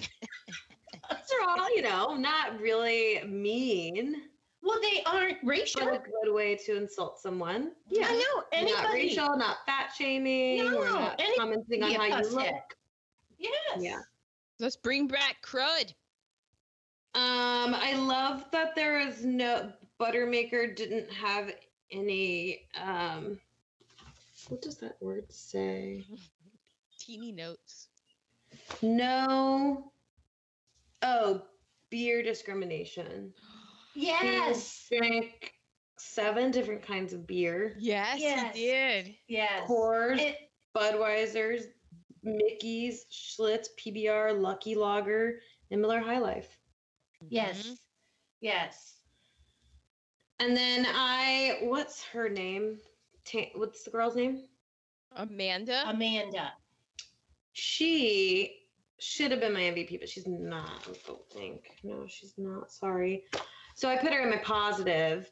Those are all, you know, not really mean, well they aren't racial but a good way to insult someone. yeah i know Not racial, not fat shaming. No, not commenting on how you look. yes Yeah. Let's bring back crud. Um, I love that there is no Buttermaker didn't have any um what does that word say? Teeny notes. No oh beer discrimination. yes He drank seven different kinds of beer. Yes, Yes. he did. yes Coors, It- Budweiser's, Mickey's, Schlitz, PBR, Lucky Lager, and Miller High Life. Yes. Mhm. Yes. And then I what's her name? Ta- what's the girl's name? Amanda. Amanda. she should have been my MVP, but she's not. I don't think. No, she's not. Sorry. So I put her in my positive.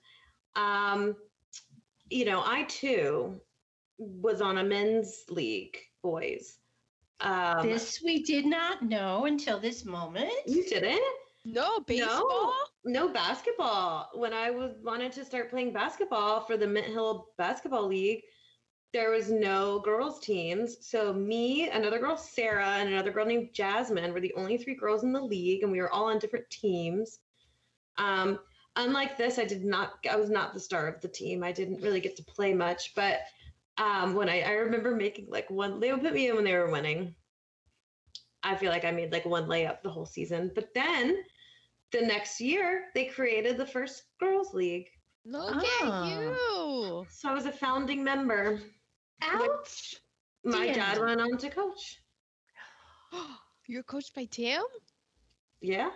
Um, you know, I too was on a men's league, boys. Um, this we did not know until this moment. you didn't? No baseball. No basketball. When I was wanted to start playing basketball for the Mint Hill Basketball League, there was no girls teams. So me, another girl Sarah, and another girl named Jasmine were the only three girls in the league, and we were all on different teams. Um, unlike this, I did not. I was not the star of the team. I didn't really get to play much, but um, when I I remember making like one, they would put me in when they were winning. I feel like I made like one layup the whole season, but then the next year they created the first girls league. Look Ah. at you. So I was a founding member. Ouch. My dad Damn. went on to coach. You're coached by Tim? Yeah.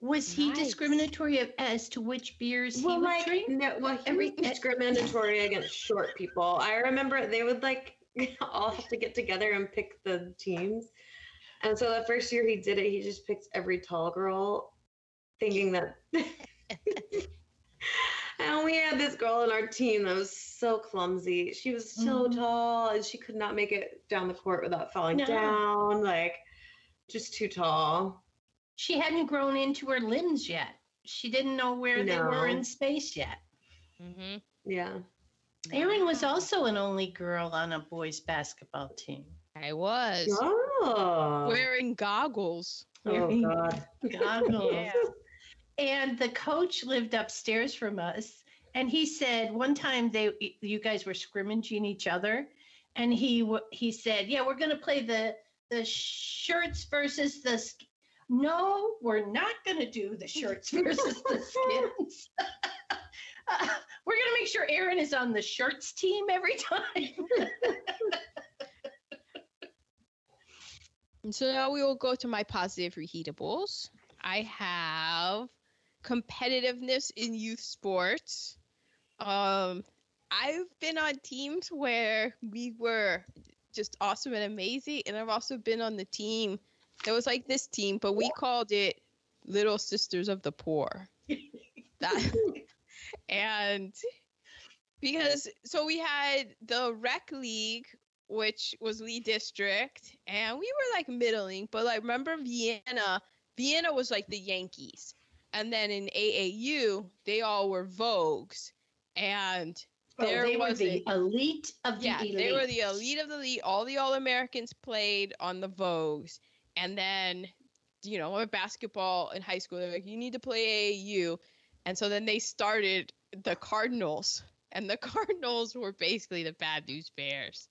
Was he Nice. discriminatory of- as to which beers he would like drink? no, well, he Every- was discriminatory against short people. I remember they would like all have to get together and pick the teams. And so the first year he did it, he just picked every tall girl, thinking that. and we had this girl on our team that was so clumsy. She was so Mhm. tall, and she could not make it down the court without falling No. down. Like, just too tall. She hadn't grown into her limbs yet. She didn't know where they were in space yet. Mm-hmm. Yeah. Erin was also an only girl on a boys basketball team. I was Oh. wearing goggles. Oh God. Goggles. Yeah. And the coach lived upstairs from us. And he said one time they you guys were scrimmaging each other, and he he said, "Yeah, we're going to play the the shirts versus the." No, we're not going to do the shirts versus the skins. Uh, we're going to make sure Erin is on the shirts team every time. So now we will go to my positive reheatables. I have competitiveness in youth sports. Um, I've been on teams where we were just awesome and amazing, and I've also been on the team that was like this team, but we called it Little Sisters of the Poor. That and because so we had the rec league which was Lee District, and we were like middling. But like, remember Vienna? Vienna was like the Yankees, and then in AAU they all were Vogues, and oh, there Oh, they were was the a- elite of the yeah, elite. they were the elite of the elite. All the All Americans played on the Vogues, and then you know, with basketball in high school, they're like, you need to play AAU, and so then they started the Cardinals, and the Cardinals were basically the Bad News Bears.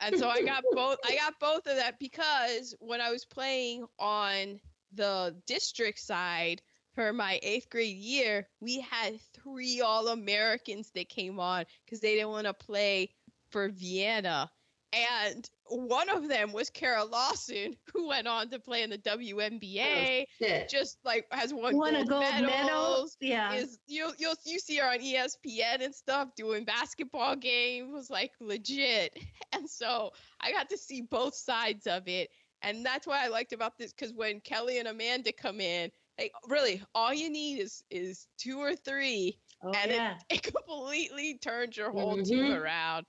And so I got both. I got both of that because when I was playing on the district side for my eighth grade year, we had three All Americans that came on because they didn't want to play for Vienna. And one of them was Kara Lawson, who went on to play in the WNBA. Shit. Just like has won Won a gold, gold medal. medals. Yeah. Is you you you see her on ESPN and stuff doing basketball games was like legit, and so I got to see both sides of it, and that's what I liked about this because when Kelly and Amanda come in, like really all you need is is two or three, oh, and it- yeah. it completely turns your whole team Mhm. around.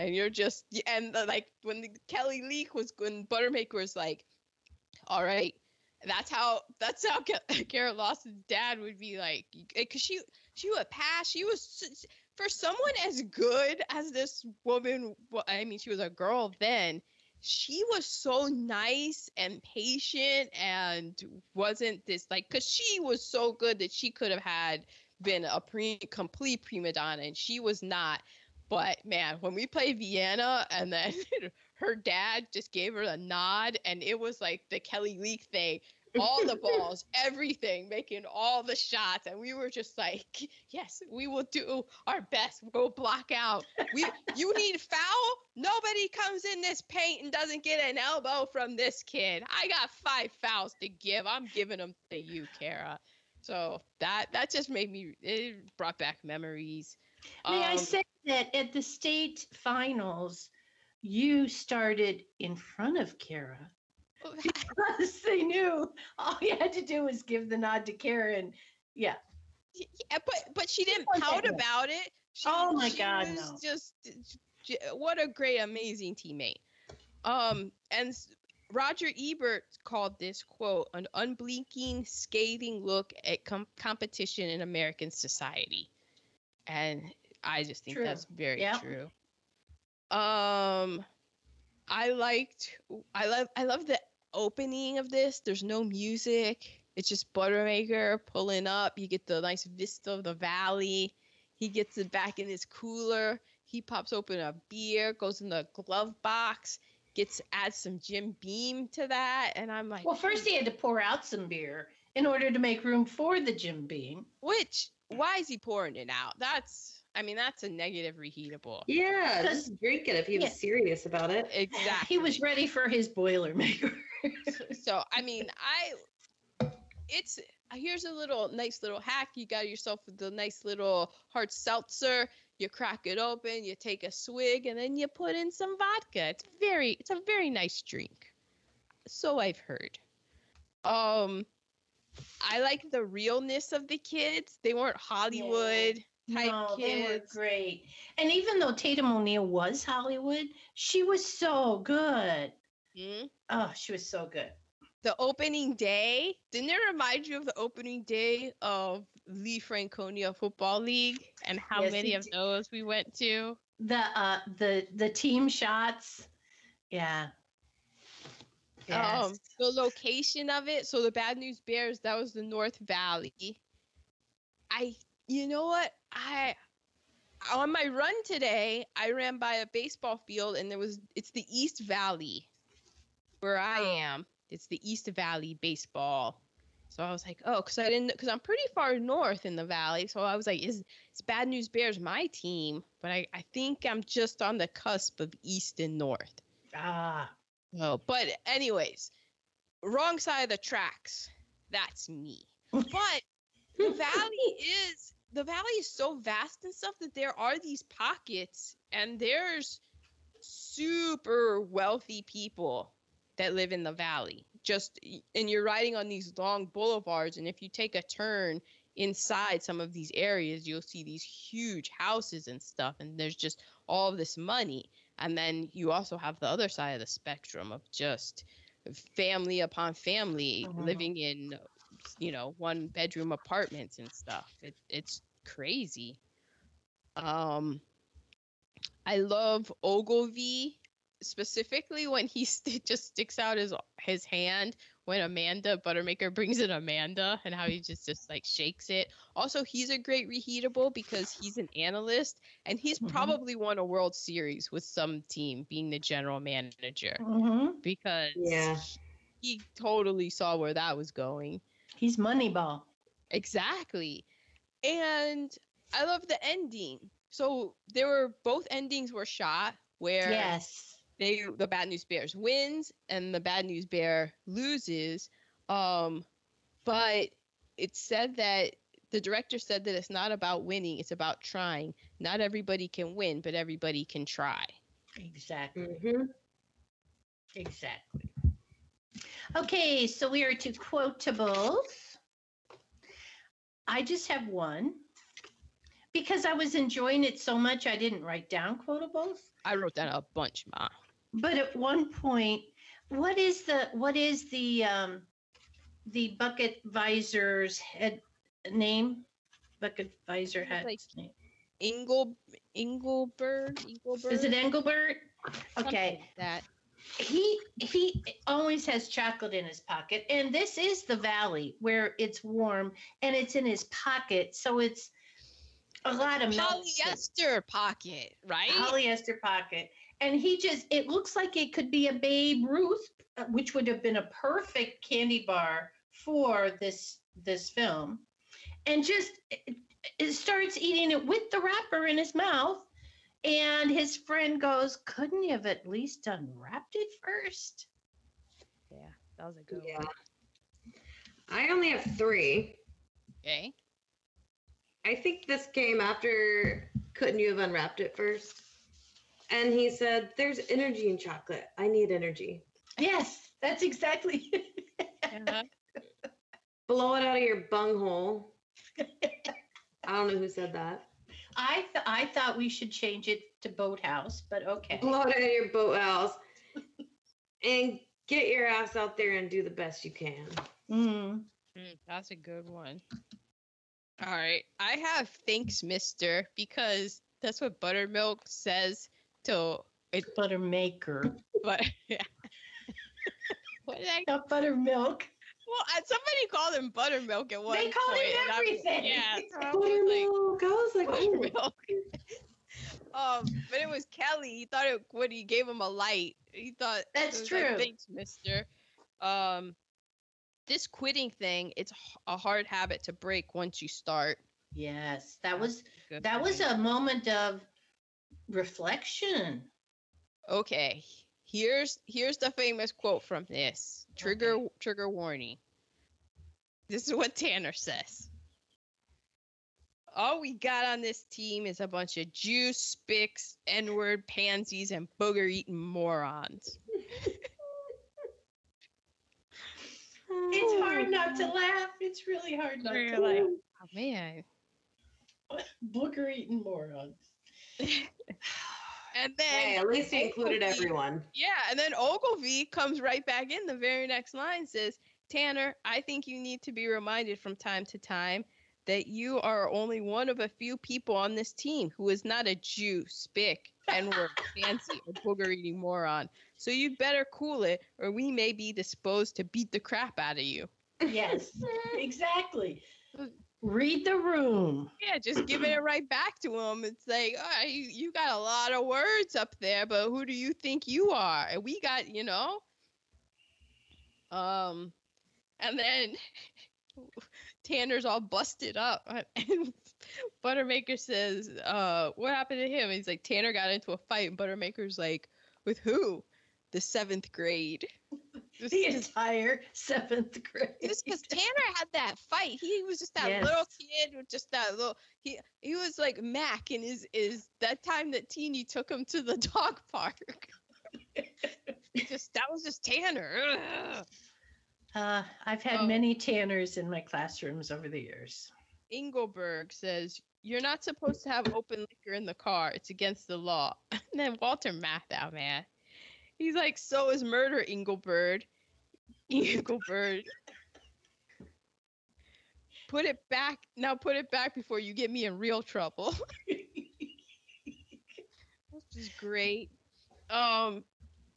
And you're just and the, like when the Kelly leak was when Buttermaker was like, all right, that's how that's how Kara Lawson's dad would be like, because eh, she she would pass. She was for someone as good as this woman. I mean, she was a girl then. She was so nice and patient and wasn't this like because she was so good that she could have had been a pre complete prima donna and she was not but man when we played vienna and then her dad just gave her a nod and it was like the kelly leak thing. All the balls everything making all the shots. And we were just like yes we will do our best. We'll block out. We you need foul? Nobody comes in this paint and doesn't get an elbow from this kid. I got five fouls to give. I'm giving them to you kara. So that that just made me it brought back memories May I Um, say that at the state finals, you started in front of Kara because they knew all you had to do was give the nod to Kara and yeah. Yeah, but but she didn't that pout about it. She, Oh my she God, was no. Just what a great, amazing teammate. Um, and Roger Ebert called this quote an unblinking, scathing look at com- competition in American society, and I just think True. that's very Yep. true. Um, I liked, I love, I love the opening of this. There's no music. It's just Buttermaker pulling up. You get the nice vista of the valley. He gets it back in his cooler. He pops open a beer, goes in the glove box, gets adds some Jim Beam to that, and I'm like, Well, first he had to pour out some beer in order to make room for the Jim Beam. which why is he pouring it out? That's, I mean, that's a negative reheatable. Yeah, just drink it if he was Yeah. serious about it. Exactly. He was ready for his Boilermaker. so I mean, I it's here's a little nice little hack. You got yourself the nice little hard seltzer. You crack it open, you take a swig, and then you put in some vodka. It's very it's a very nice drink. So I've heard. Um I like the realness of the kids. They weren't Hollywood type no, they were great. And even though Tatum O'Neal was Hollywood, she was so good. Mhm. Oh, she was so good. the opening day didn't it remind you of the opening day of Lee Franconia Football League and how Yes, many of did. those we went to? The uh the the team shots. Yeah. Um, the location of it. So the Bad News Bears, that was the North Valley. I, you know what? I on my run today, I ran by a baseball field and there was it's the East Valley where I am. It's the East Valley baseball. So I was like, oh, because I didn't, because I'm pretty far north in the valley. So I was like, is, is Bad News Bears my team? But I, I think I'm just on the cusp of East and North. ah. Oh, but anyways, wrong side of the tracks. That's me. But the valley is the valley is so vast and stuff that there are these pockets and there's super wealthy people that live in the valley. Just and you're riding on these long boulevards and if you take a turn inside some of these areas you'll see these huge houses and stuff and there's just all this money and then you also have the other side of the spectrum of just family upon family Mhm. living in you know one bedroom apartments and stuff it, it's crazy um i love ogilvie specifically when he st- just sticks out his his hand when amanda buttermaker brings in amanda and how he just just like shakes it also he's a great reheatable because he's an analyst and he's Mhm. probably won a world series with some team being the general manager hmm because Yeah. he totally saw where that was going He's Moneyball. Exactly. And I love the ending. So there were both endings were shot where Yes. They the bad news bears wins and the bad news bear loses. Um but it said that the director said that it's not about winning, it's about trying. Not everybody can win, but everybody can try. Exactly. hmm Exactly. Okay, so we are to quotables. I just have one because I was enjoying it so much I didn't write down quotables. I wrote down a bunch, Ma. But at one point, what is the what is the um the bucket visor's head name? Bucket visor head like- name. Ingle Ingleberg Ingleberg Is it Engelbert? Okay. like that. he he always has chocolate in his pocket and this is the valley where it's warm and it's in his pocket so it's a lot of Polyester pocket, right? polyester pocket and he just it looks like it could be a babe ruth uh, which would have been a perfect candy bar for this this film and just it, it starts eating it with the wrapper in his mouth and his friend goes couldn't you have at least unwrapped it first Yeah, that was a good Yeah. one. I only have three. Okay. I think this came after Couldn't You Have Unwrapped It first? And he said, "There's energy in chocolate. I need energy. Yes, that's exactly. Uh-huh. Blow it out of your bunghole." I don't know who said that. I th- I thought we should change it to boathouse, but okay. Blow it out of your boathouse, and get your ass out there and do the best you can. Mm. Mm, that's a good one. All right. I have thanks, mister, because that's what buttermilk says to Buttermaker. But yeah. what did I? not buttermilk. Well, somebody called him buttermilk at one They called point. him and I was- everything. yeah. so I was like, Buttermilk. I was like, oh, buttermilk. um, but it was Kelly. He thought it when he gave him a light. He thought That's it was like, true. Thanks, Mister. Um, this quitting thing, it's a hard habit to break once you start. Yes, that was Good that was a moment of reflection. okay. Here's here's the famous quote from this trigger trigger warning. This is what Tanner says. All we got on this team is a bunch of Jews, spicks, N-word pansies, and booger-eating morons. It's hard not to laugh. It's really hard not You're to like, laugh. Oh man. Booger eating morons. And then Hey, at least he included Ogilvie- everyone. Yeah, and then Ogilvie comes right back in the very next line says, Tanner, I think you need to be reminded from time to time that you are only one of a few people on this team who is not a Jew, spick, N-word, fancy, or booger-eating moron. So you'd better cool it, or we may be disposed to beat the crap out of you. Yes, exactly. Read the room. Yeah, just giving it right back to him. It's like, right, you, you got a lot of words up there, but who do you think you are? And we got, you know. Um, and then Tanner's all busted up, and Buttermaker says, "Uh, what happened to him?" He's like, Tanner got into a fight, and Buttermaker's like, with who? The seventh grade. Just- The entire seventh grade. just because Tanner had that fight, he was just that Yes. little kid with just that little. He he was like Mac in his is that time that Teeny took him to the dog park. just that was just Tanner. Uh, I've had Oh. many tanners in my classrooms over the years. Engelberg says you're not supposed to have open liquor in the car. It's against the law. And then Walter Matthau, man, he's like, so is murder, Engelbert. Engelbert. Put it back now. Put it back before you get me in real trouble. Which is great. Um,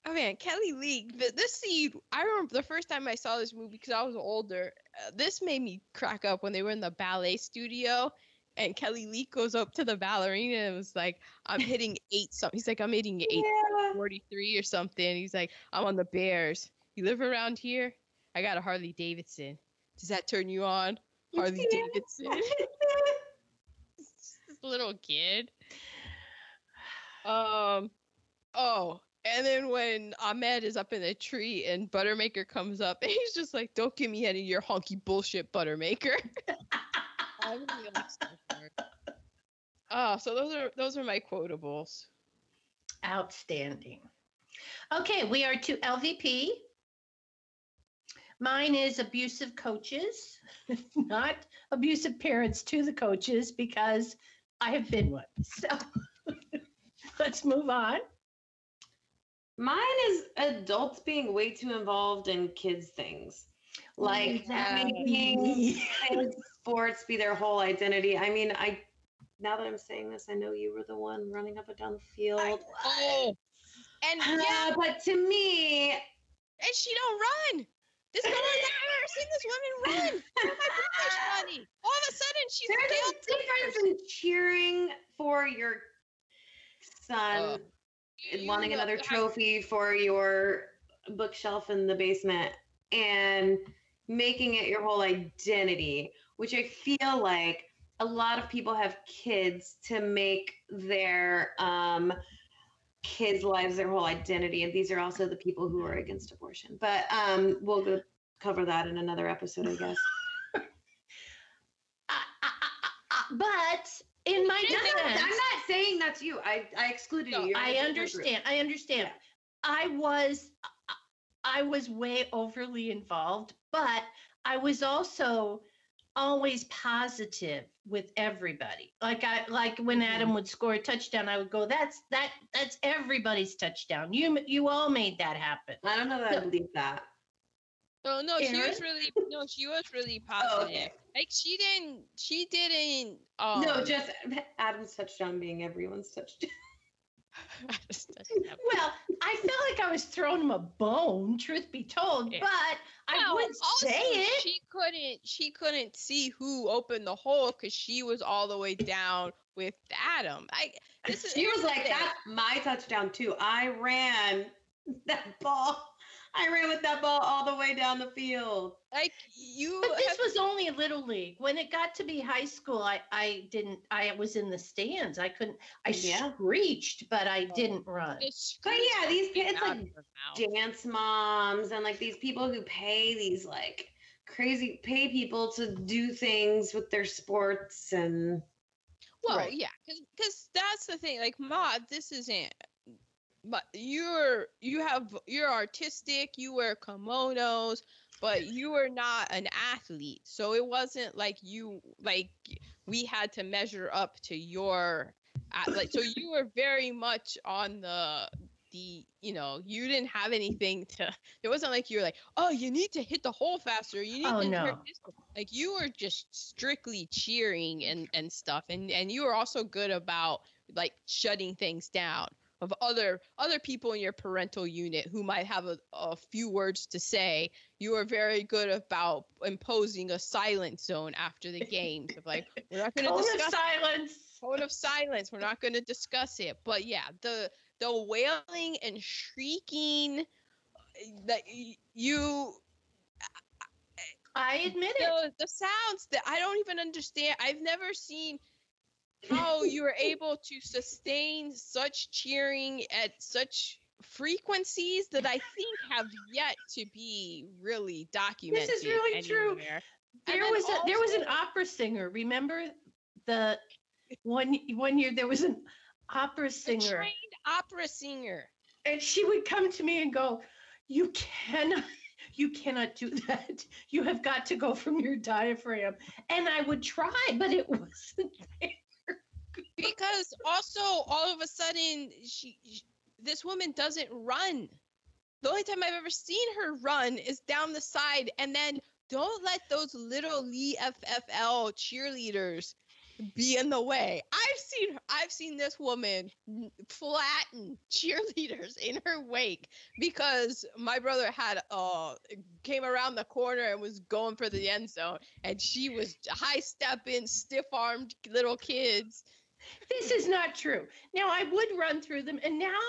oh man, Kelly th- This scene, I remember the first time I saw this movie because I was older. Uh, this made me crack up when they were in the ballet studio, and Kelly Lee goes up to the ballerina and was like, "I'm hitting eight something." He's like, "I'm hitting eight Yeah. forty three or something." He's like, "I'm on the Bears. You live around here? I got a Harley Davidson. Does that turn you on?" Harley Yeah. Davidson. this little kid. Um, oh, and then when Ahmed is up in the tree and Buttermaker comes up, and he's just like, "Don't give me any of your honky bullshit, Buttermaker." I really like that part. Oh, so those are those are my quotables. Outstanding. Okay, we are to LVP. Mine is abusive coaches, not abusive parents to the coaches because I have been one. So let's move on. Mine is adults being way too involved in kids' things. Like Yeah. Uh, making kids sports be their whole identity. I mean, I now that I'm saying this, I know you were the one running up and down the field. Oh, and yeah, Uh, but to me, and she don't run. This girl, I've never seen this woman run. Oh my! All of a sudden, she's there's a difference in cheering for your son and wanting You another trophy for your bookshelf in the basement and making it your whole identity, which I feel like a lot of people have kids to make their um, kids' lives their whole identity. And these are also the people who are against abortion. But um, we'll go cover that in another episode, I guess. But in my No, no, defense, I'm not saying that's you. I, I excluded No, you. You're in a I understand. I understand. I was I was way overly involved, but I was also always positive with everybody. Like I like when Mhm. Adam would score a touchdown, I would go, "That's that that's everybody's touchdown. You you all made that happen." I don't know that I believe that. Oh no, she was really no, she was really Oh, positive. okay. Like she didn't she didn't um no, just Adam's touchdown being everyone's touchdown. Well, I felt like I was throwing him a bone, truth be told, Yeah. but I Well, would also, say it. She couldn't she couldn't see who opened the hole because she was all the way down with Adam. I this is She was like, "That's my touchdown too." I ran that ball. I ran with that ball all the way down the field. like you But this have- was only a little league. When it got to be high school, I I didn't. I was in the stands. I couldn't. I Yeah. screeched, but I Oh. didn't run. But yeah, these screams kids like of her mouth. dance moms and like these people who pay these like crazy pay people to do things with their sports and Well, Right. yeah, because that's the thing. Like, Ma, this isn't. But you're you have you're artistic. You wear kimonos, but you are not an athlete. So it wasn't like you like we had to measure up to your like. So you were very much on the the you know you didn't have anything to. It wasn't like you were like oh you need to hit the hole faster. You need Oh, to no. like you were just strictly cheering and and stuff and and you were also good about like shutting things down of other other people in your parental unit who might have a, a few words to say you are very good about imposing a silent zone after the games of like we're not going to discuss silence. code of silence we're not going to discuss it but yeah the the wailing and shrieking uh, that you I admit it. the, the sounds that I don't even understand. I've never seen how you were able to sustain such cheering at such frequencies that I think have yet to be really documented. This is really true. anywhere. And There was a there was an opera singer. Remember the one one year there was an opera a singer, trained opera singer. and she would come to me and go, "You cannot." You cannot do that. You have got to go from your diaphragm. And I would try, but it wasn't there. Because also all of a sudden she, sh this woman doesn't run. The only time I've ever seen her run is down the side and then don't let those little LFFL cheerleaders be in the way. I've seen I've seen this woman flatten cheerleaders in her wake because my brother had uh came around the corner and was going for the end zone and she was high stepping stiff armed little kids This is not true. Now I would run through them, and now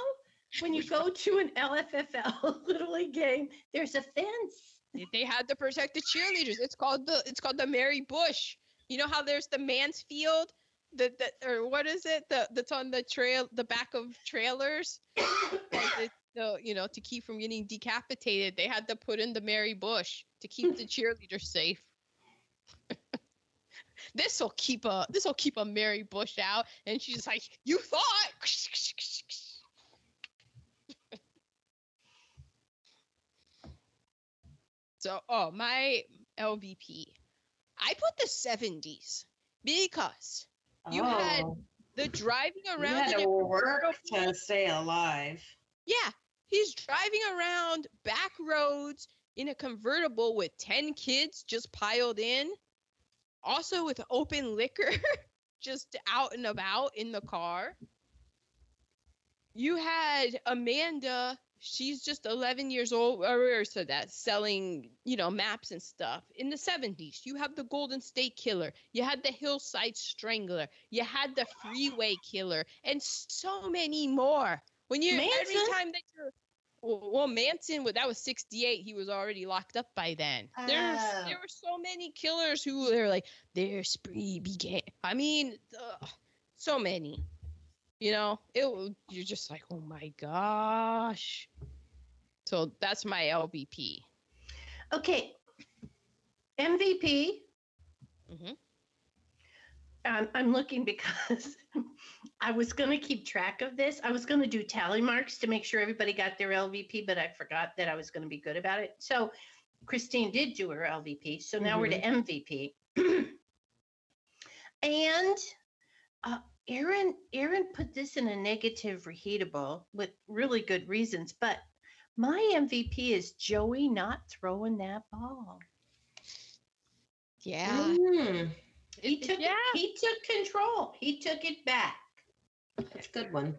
when you go to an LFFL Little League game, there's a fence. They- had to protect the cheerleaders. It's called the it's called the Mary Bush. You know how there's the Mansfield, the, the or what is it? The that's on the trail, the back of trailers. The you know to keep from getting decapitated, they had to put in the Mary Bush to keep the cheerleaders safe. this will keep a this will keep a Mary Bush out, and she's like, "You thought." So, oh, my LVP. I put the 70s because You oh. had Oh, the driving you around had in to work to stay alive. Yeah, he's driving around back roads in a convertible with 10 kids just piled in. Also with open liquor just out and about in the car. You had Amanda, she's just 11 years old, or so that selling, you know, maps and stuff. In the 70s, you have the Golden State Killer, you had the Hillside Strangler, you had the Freeway Killer, and so many more. When you every time that you're well, Manson, that was 68. He was already locked up by then. There's Oh. there were so many killers who were like their spree began. I mean, ugh, so many. You know, it you're just like, oh my gosh. So that's my LVP. Okay. MVP, Mhm. I'm, I'm looking because I was going to keep track of this. I was going to do tally marks to make sure everybody got their LVP, but I forgot that I was going to be good about it. So Christine did do her LVP. So now we're to MVP. and uh, Aaron, Aaron put this in a negative reheatable with really good reasons, but my MVP is Joey not throwing that ball. Yeah. Mm, He took yeah. it, he took control. He took it back. that's a good one.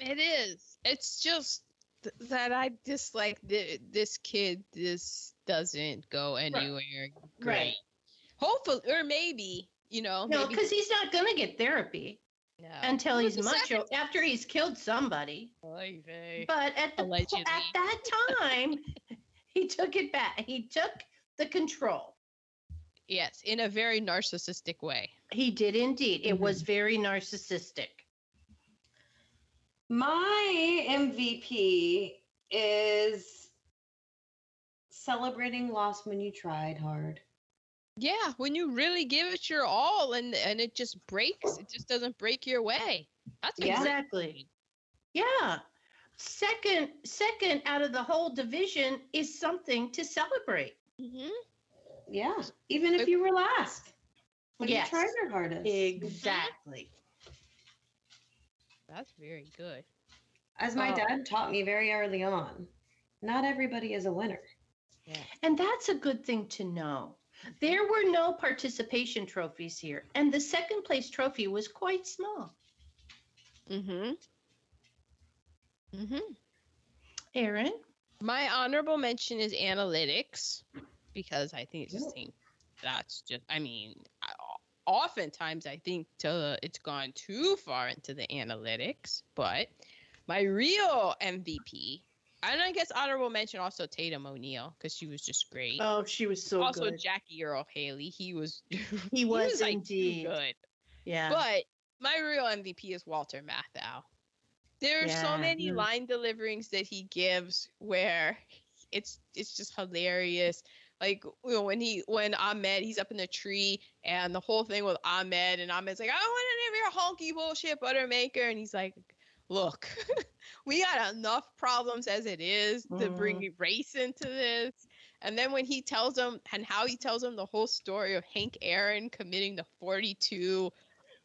It is. It's just th- that I dislike th- this kid. This doesn't go anywhere great. Right. Hopefully, or maybe you know. No, because he's not going to get therapy no. until he's the macho after he's killed somebody. Vey. But at the Allegedly. at that time, he took it back. He took the control. Yes, in a very narcissistic way. He did indeed. It Mm-hmm. was very narcissistic. My MVP is celebrating loss when you tried hard. Yeah, when you really give it your all and and it just breaks, it just doesn't break your way. That's Yeah. Exactly. Yeah. Second, second out of the whole division is something to celebrate. hmm Yeah, even if you were last. When Yes. you tried your hardest. Exactly. That's very good. As my Oh. dad taught me very early on, not everybody is a winner. Yeah. And that's a good thing to know. There were no participation trophies here, and the second place trophy was quite small. Mm-hmm. Mm-hmm. Aaron? My honorable mention is analytics because I think it's just think that's just. I mean, I, oftentimes I think to, it's gone too far into the analytics, but my real MVP, and I guess honorable mention also Tatum O'Neal because she was just great. Oh, she was so also good. Jackie Earle Haley, he was He was, like too indeed. good. Yeah. But my real MVP is Walter Matthau. There are so many mm. line deliverings that he gives where it's it's just hilarious. Like you know, when he when Ahmad he's up in the tree and the whole thing with Ahmad and Ahmad's like I don't want any of your honky bullshit buttermaker and he's like, look, we got enough problems as it is to Mm-hmm. bring race into this. And then when he tells him and how he tells him the whole story of Hank Aaron committing the 42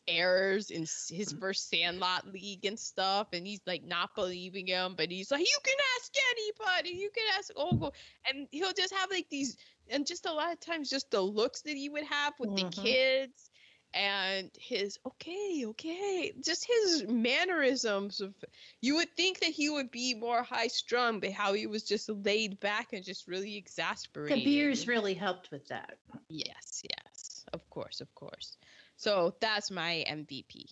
errors in his first Sandlot league and stuff, and he's like not believing him, but he's like, "You can ask anybody, you can ask Ogle," and he'll just have like these, and just a lot of times, just the looks that he would have with Mhm. the kids, and his okay, okay, just his mannerisms of. You would think that he would be more high strung, but how he was just laid back and just really exasperated. the beers really helped with that. Yes, yes, of course, of course. So that's my MVP.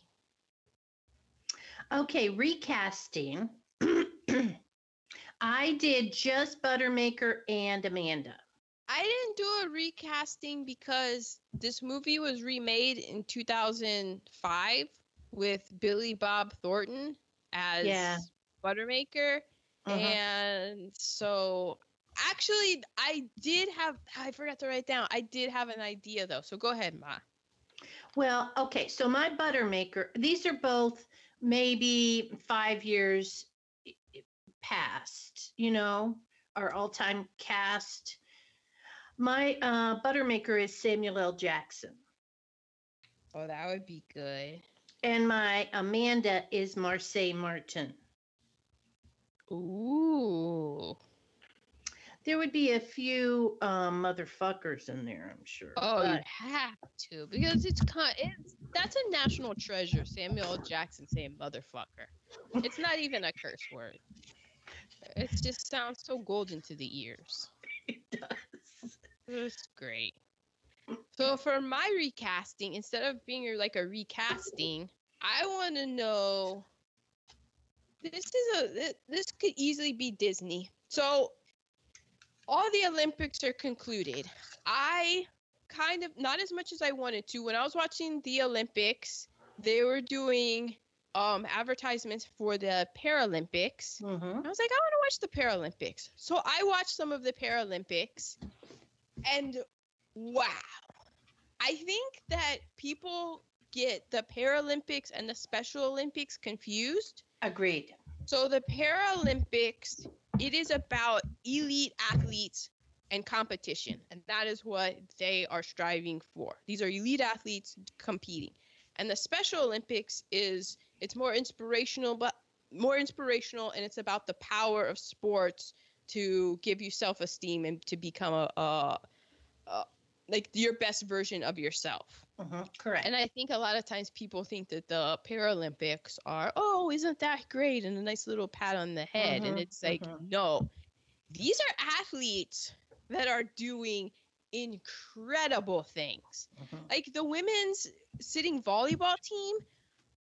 Okay, recasting. I did just Buttermaker and Amanda. I didn't do a recasting because this movie was remade in 2005 with Billy Bob Thornton as Yeah. Buttermaker. Uh-huh. And so actually I did have I forgot to write down. I did have an idea though. So go ahead, Ma. Well, okay, so my Buttermaker, these are both maybe five years past, you know, our all time cast. My uh, Buttermaker is Samuel L. Jackson, Oh, that would be good. and my Amanda is Marsai Martin. Ooh. There would be a few um, motherfuckers in there, I'm sure. Oh, but- you have to because it's kind. It's that's a national treasure. Samuel Jackson saying "motherfucker." It's not even a curse word. It just sounds so golden to the ears. it does. It's great. So for my recasting, instead of being like a recasting, I want to know. This is a this could easily be Disney. So all the Olympics are concluded. I kind of not as much as I wanted to. When I was watching the Olympics, they were doing um advertisements for the Paralympics. Mhm. I was like, I want to watch the Paralympics. So I watched some of the Paralympics, and wow, I think that people get the Paralympics and the Special Olympics confused. Agreed. So the Paralympics, it is about elite athletes and competition, and that is what they are striving for. These are elite athletes competing. And the Special Olympics is it's more inspirational, but more inspirational, and it's about the power of sports to give you self-esteem and to become a, a, a like your best version of yourself. Mhm, Correct. And I think a lot of times people think that the Paralympics are, oh, isn't that great? And a nice little pat on the head. and Mhm, it's like, mhm. no, these are athletes that are doing incredible things. Like the women's sitting volleyball team,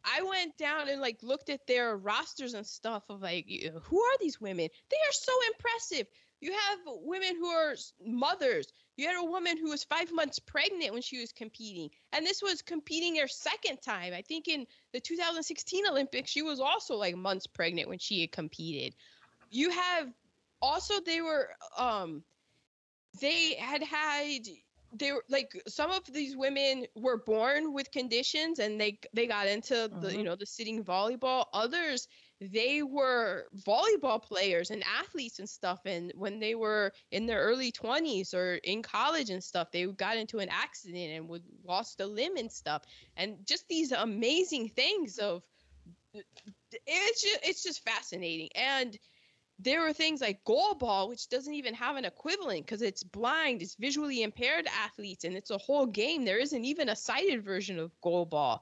I went down and like looked at their rosters and stuff of like, who are these women? They are so impressive. You have women who are mothers. You had a woman who was five months pregnant when she was competing. And this was competing her second time. I think in the 2016 Olympics, she was also like months pregnant when she had competed. You have also, they were, um, they had had they were like some of these women were born with conditions and they they got into the you Mhm. know the sitting volleyball others they were volleyball players and athletes and stuff and when they were in their early 20s or in college and stuff they got into an accident and would lost a limb and stuff and just these amazing things of it's just it's just fascinating and there were things like goalball, which doesn't even have an equivalent because it's blind, it's visually impaired athletes, and it's a whole game. There isn't even a sighted version of goalball.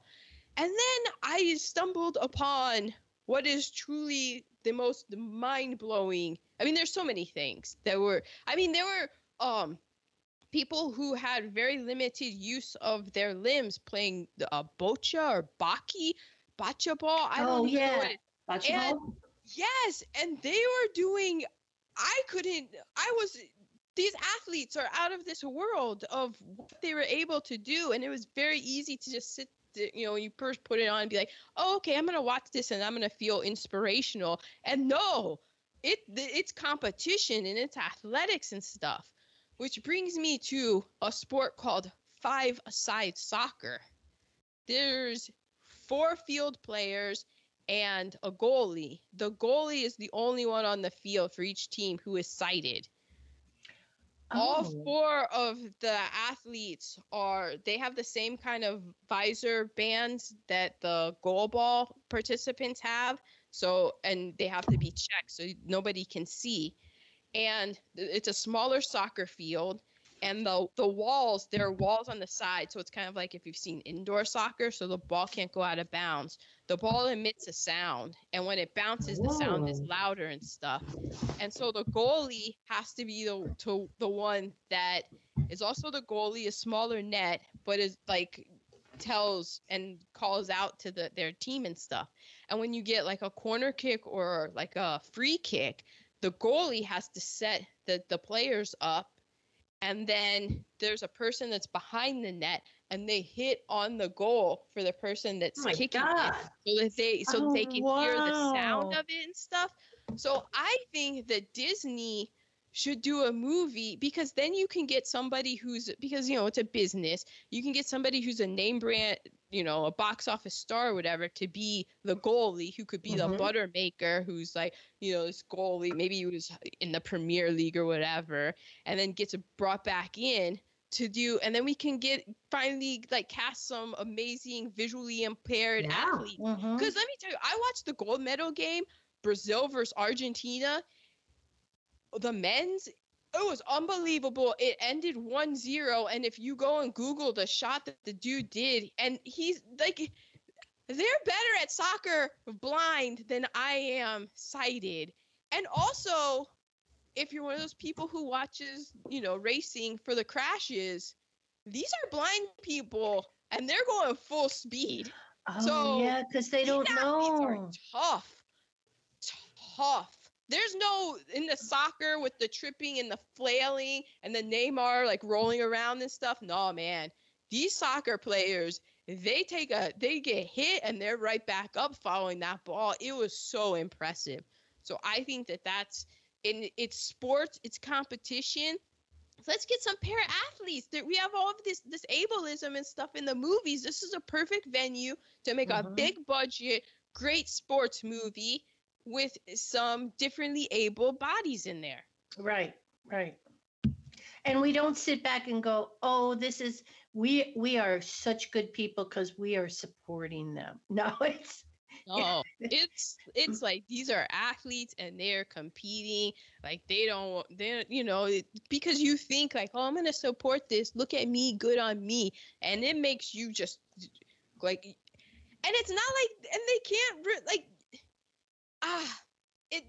And then I stumbled upon what is truly the most mind blowing. I mean, there's so many things that were. I mean, there were um people who had very limited use of their limbs playing the uh, boccia or baki, boccia ball. I don't Oh, know yeah. it Bocce And- ball? Yes, and they were doing. I couldn't. I was. These athletes are out of this world of what they were able to do, and it was very easy to just sit. You know, you first put it on and be like, "Oh, okay, I'm gonna watch this and I'm gonna feel inspirational." And no, it it's competition and it's athletics and stuff, which brings me to a sport called five-a-side soccer. There's four field players and a goalie. The goalie is the only one on the field for each team who is sighted. All Oh. four of the athletes are they have the same kind of visor bands that the goalball participants have. So and they have to be checked so nobody can see. And it's a smaller soccer field and the the walls there are walls on the side so it's kind of like if you've seen indoor soccer so the ball can't go out of bounds. The ball emits a sound and when it bounces the sound is louder and stuff. And so the goalie has to be the to the one that is also the goalie a smaller net but is like tells and calls out to the their team and stuff. And when you get like a corner kick or like a free kick the goalie has to set the the players up and then there's a person that's behind the net and they hit on the goal for the person that's Oh kicking God. it so that they so Oh, they can hear the sound of it and stuff. So i think that disney should do a movie because then you can get somebody who's because you know it's a business you can get somebody who's a name brand you know a box office star or whatever to be the goalie who could be Mhm. the Buttermaker who's like you know this goalie maybe he was in the premier league or whatever and then gets brought back in to do and then we can get finally like cast some amazing visually impaired Yeah. athletes Mhm. because let me tell you, I watched the gold medal game, Brazil versus Argentina. The men's, it was unbelievable. It ended 1 0. And if you go and Google the shot that the dude did, and he's like, they're better at soccer blind than I am sighted. And also, if you're one of those people who watches, you know, racing for the crashes, these are blind people and they're going full speed. Oh, so yeah, because they don't know. tough. Tough. There's no in the soccer with the tripping and the flailing and the Neymar like rolling around and stuff. No, man. These soccer players, they take a they get hit and they're right back up following that ball. It was so impressive. So I think that that's in it's sports, it's competition. let's get some para athletes. There, we have all of this this ableism and stuff in the movies. This is a perfect venue to make a Mhm. big budget, great sports movie with some differently able bodies in there. Right, right. And we don't sit back and go, "Oh, this is we we are such good people because we are supporting them." No, it's No, it's it's like these are athletes and they're competing. Like they don't, they you know, because you think like, oh, I'm gonna support this. Look at me, good on me, and it makes you just like, and it's not like, and they can't like, ah, it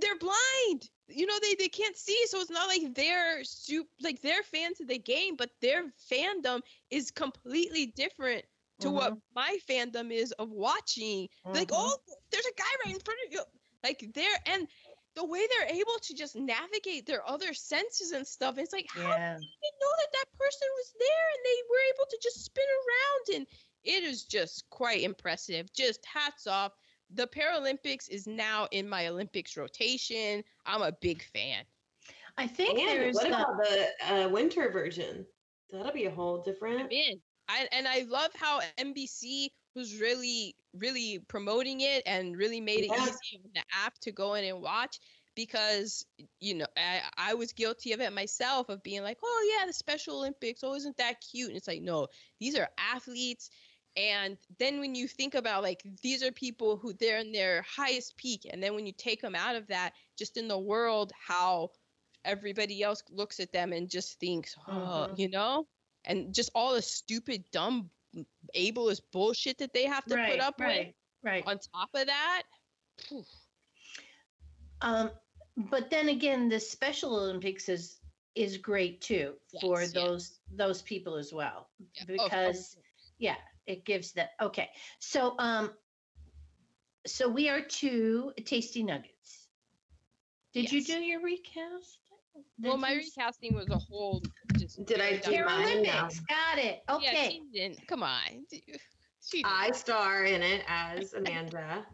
they're blind. You know, they they can't see, so it's not like they're soup like they're fans of the game, but their fandom is completely different to what my fandom is of watching. Like, Mhm. oh, there's a guy right in front of you. Like there and the way they're able to just navigate their other senses and stuff, it's like how yeah. did they know that that person was there and they were able to just spin around and it is just quite impressive. Just hats off. The Paralympics is now in my Olympics rotation. I'm a big fan. I think And there's what the- about the uh, winter version? That'll be a whole different. I'm in. I, and I love how NBC was really, really promoting it and really made it Yeah. easy on the app to go in and watch because you know I, I was guilty of it myself of being like, oh yeah, the Special Olympics, oh isn't that cute? And it's like, no, these are athletes. And then when you think about like these are people who they're in their highest peak, and then when you take them out of that, just in the world, how everybody else looks at them and just thinks, oh, Mhm. you know, and just all the stupid, dumb, ableist bullshit that they have to right, put up right, with. right. On top of that, phew, Um, but then again, the Special Olympics is is great too for Yes, yeah. those those people as well yeah, of- because yeah, it gives that. Okay, so um, so we are to tasty nuggets. Did you do your recast? well, my recasting was a whole. Just Did I do mine? No. Paralympics. Got it. Yeah, Okay. she didn't. Come on. She I star in it as Amanda.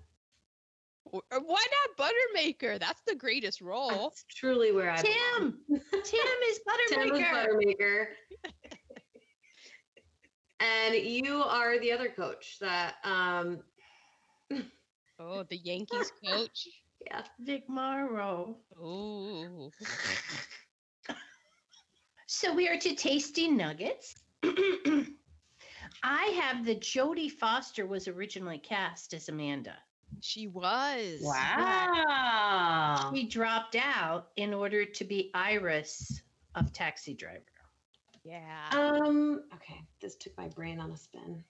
Or- or Why not Buttermaker? That's the greatest role. That's truly where I belong. Tim. Tim is Tim is Buttermaker. Buttermaker. and you are the other coach that um Oh, the Yankees coach. yeah. Vic Morrow. Oh. So we are to tasty nuggets. I have the Jodie Foster was originally cast as Amanda. She was. Wow. She dropped out in order to be Iris of Taxi Driver. Yeah. Um okay, this took my brain on a spin.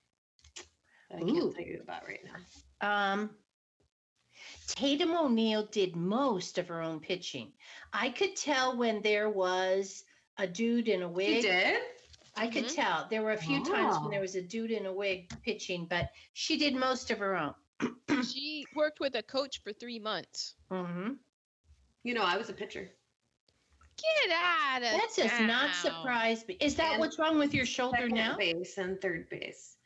That I Ooh. can't tell you about right now. Um, Tatum O'Neal did most of her own pitching. I could tell when there was a dude in a He wig. did? I could Mhm. tell. There were a few times when there was a dude in a wig pitching, but she did most of her own. she worked with a coach for three months. Mm-hmm. You know, I was a pitcher. Get out of That does not town. surprise me. Is that And what's wrong with your shoulder Second now? base and third base.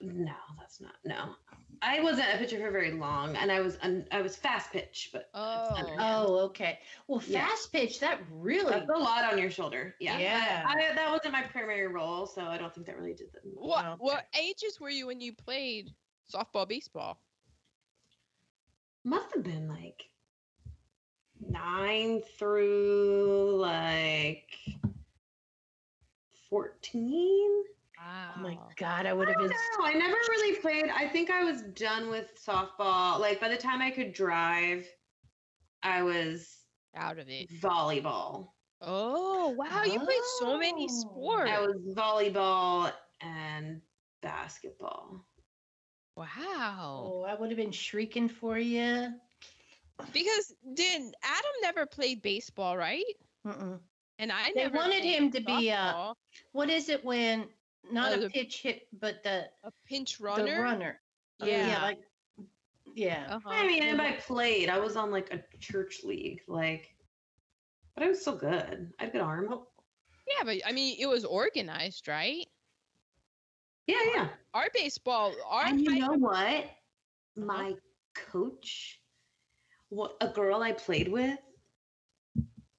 No, that's not. No, I wasn't a pitcher for very long, and I was un, I was fast pitch, but Oh. Oh, okay. Well, Yeah. fast pitch, that really. that's a lot on your shoulder. Yeah, Yeah. I, I, that wasn't my primary role, so I don't think that really did that. What Okay. what ages were you when you played softball, baseball? Must have been like nine through like fourteen. Wow. Oh my God, I would I have been. know. I never really played. I think I was done with softball. Like by the time I could drive, I was Out of it. volleyball. Oh wow, you played so many Oh. sports. I was volleyball and basketball. wow. Oh, I would have been shrieking for you. Because did Adam never played baseball, right? Mm-mm. And I They never wanted him to be uh, softball. what is it when not Oh, a pitch hit, but the a pinch runner. the runner. Yeah. like yeah. Uh-huh. I mean, and I played. I was on like a church league, like, but I was still good. I had a good arm. yeah, but I mean, it was organized, right? Yeah, yeah. Our baseball, our And you high- know what? My coach, what a girl I played with,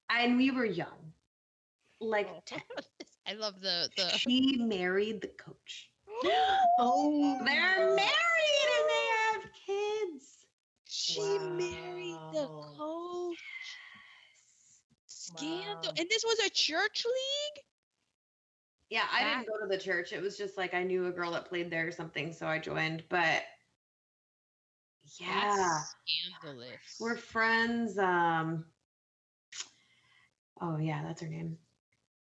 and we were young. like Oh. ten. I love the the. She married the coach. oh, They're married and they have kids. She married the Wow. coach. Scandal. Wow. And this was a church league? Yeah, I didn't go to the church. It was just like I knew a girl that played there or something, so I joined. But yeah, That's scandalous. we're friends. Um. Oh yeah, that's her name.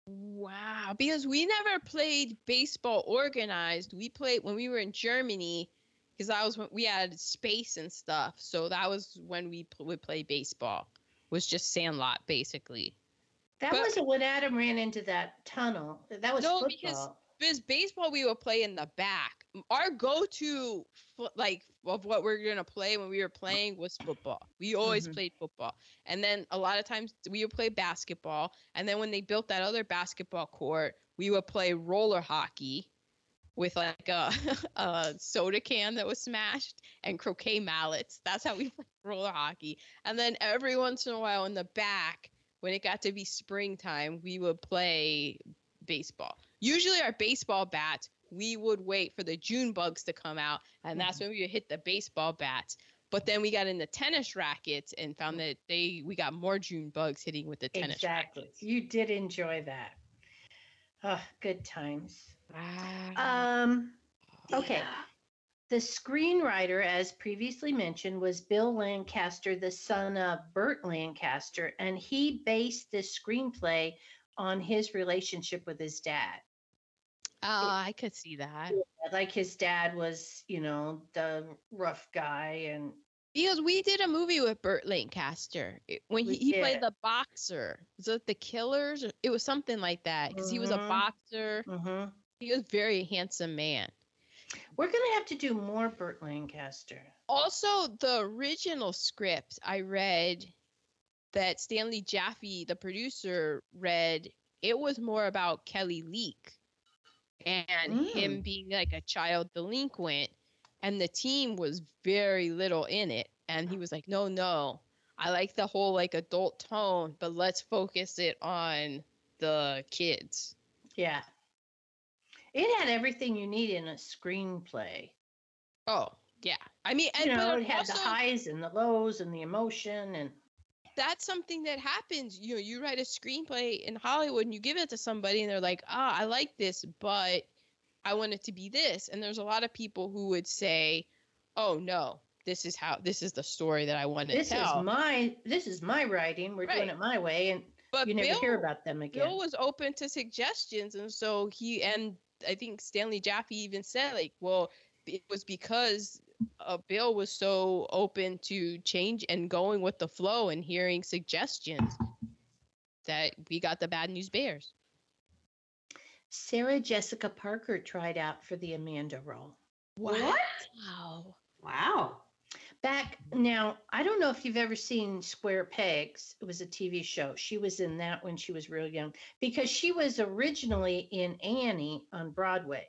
Wow, because we never played baseball organized. We played when we were in Germany, because that was when we had space and stuff. So that was when we pl- would play baseball. Was just sandlot basically. that but- wasn't when Adam ran into that tunnel. That was No, football. because- Because baseball we would play in the back. Our go-to like of what we're gonna play when we were playing was football. We always Mhm. played football, and then a lot of times we would play basketball. And then when they built that other basketball court, we would play roller hockey with like a, a soda can that was smashed and croquet mallets. That's how we played roller hockey. And then every once in a while in the back, when it got to be springtime, we would play baseball. Usually our baseball bats, we would wait for the June bugs to come out, and that's when we would hit the baseball bats. But then we got into tennis rackets and found that they we got more June bugs hitting with the tennis exactly. rackets. You did enjoy that. Oh, good times. Wow. Um, okay. Yeah. The screenwriter, as previously mentioned, was Bill Lancaster, the son of Burt Lancaster, and he based this screenplay on his relationship with his dad. Oh, I could see that. Like his dad was, you know, the rough guy, and Because we did a movie with Burt Lancaster when he, he played the boxer. Was it the Killers? It was something like that because he was a Mhm. boxer. Mhm. He was a very handsome man. we're gonna have to do more Burt Lancaster. Also, the original script I read that Stanley Jaffe, the producer, read, it was more about Kelly Leak and him mm. being like a child delinquent. And the team was very little in it. And he was like, no, no, I like the whole like adult tone, but let's focus it on the kids. Yeah. It had everything you need in a screenplay. Oh, yeah. I mean, and You know, it had the highs and the lows and the emotion and that's something that happens. You know, you write a screenplay in Hollywood and you give it to somebody and they're like, ah, I like this, but I want it to be this. And there's a lot of people who would say, oh no, this is how this is the story that I want to this tell. is my this is my writing. We're doing it my way, and but you never Bill, hear about them again. Bill was open to suggestions, and so he and I think Stanley Jaffe even said like, well, it was because uh, Bill was so open to change and going with the flow and hearing suggestions that we got the Bad News Bears. Sarah Jessica Parker tried out for the Amanda role. What? Wow. Wow. Back now, I don't know if you've ever seen Square Pegs. It was a TV show. She was in that when she was real young because she was originally in Annie on Broadway.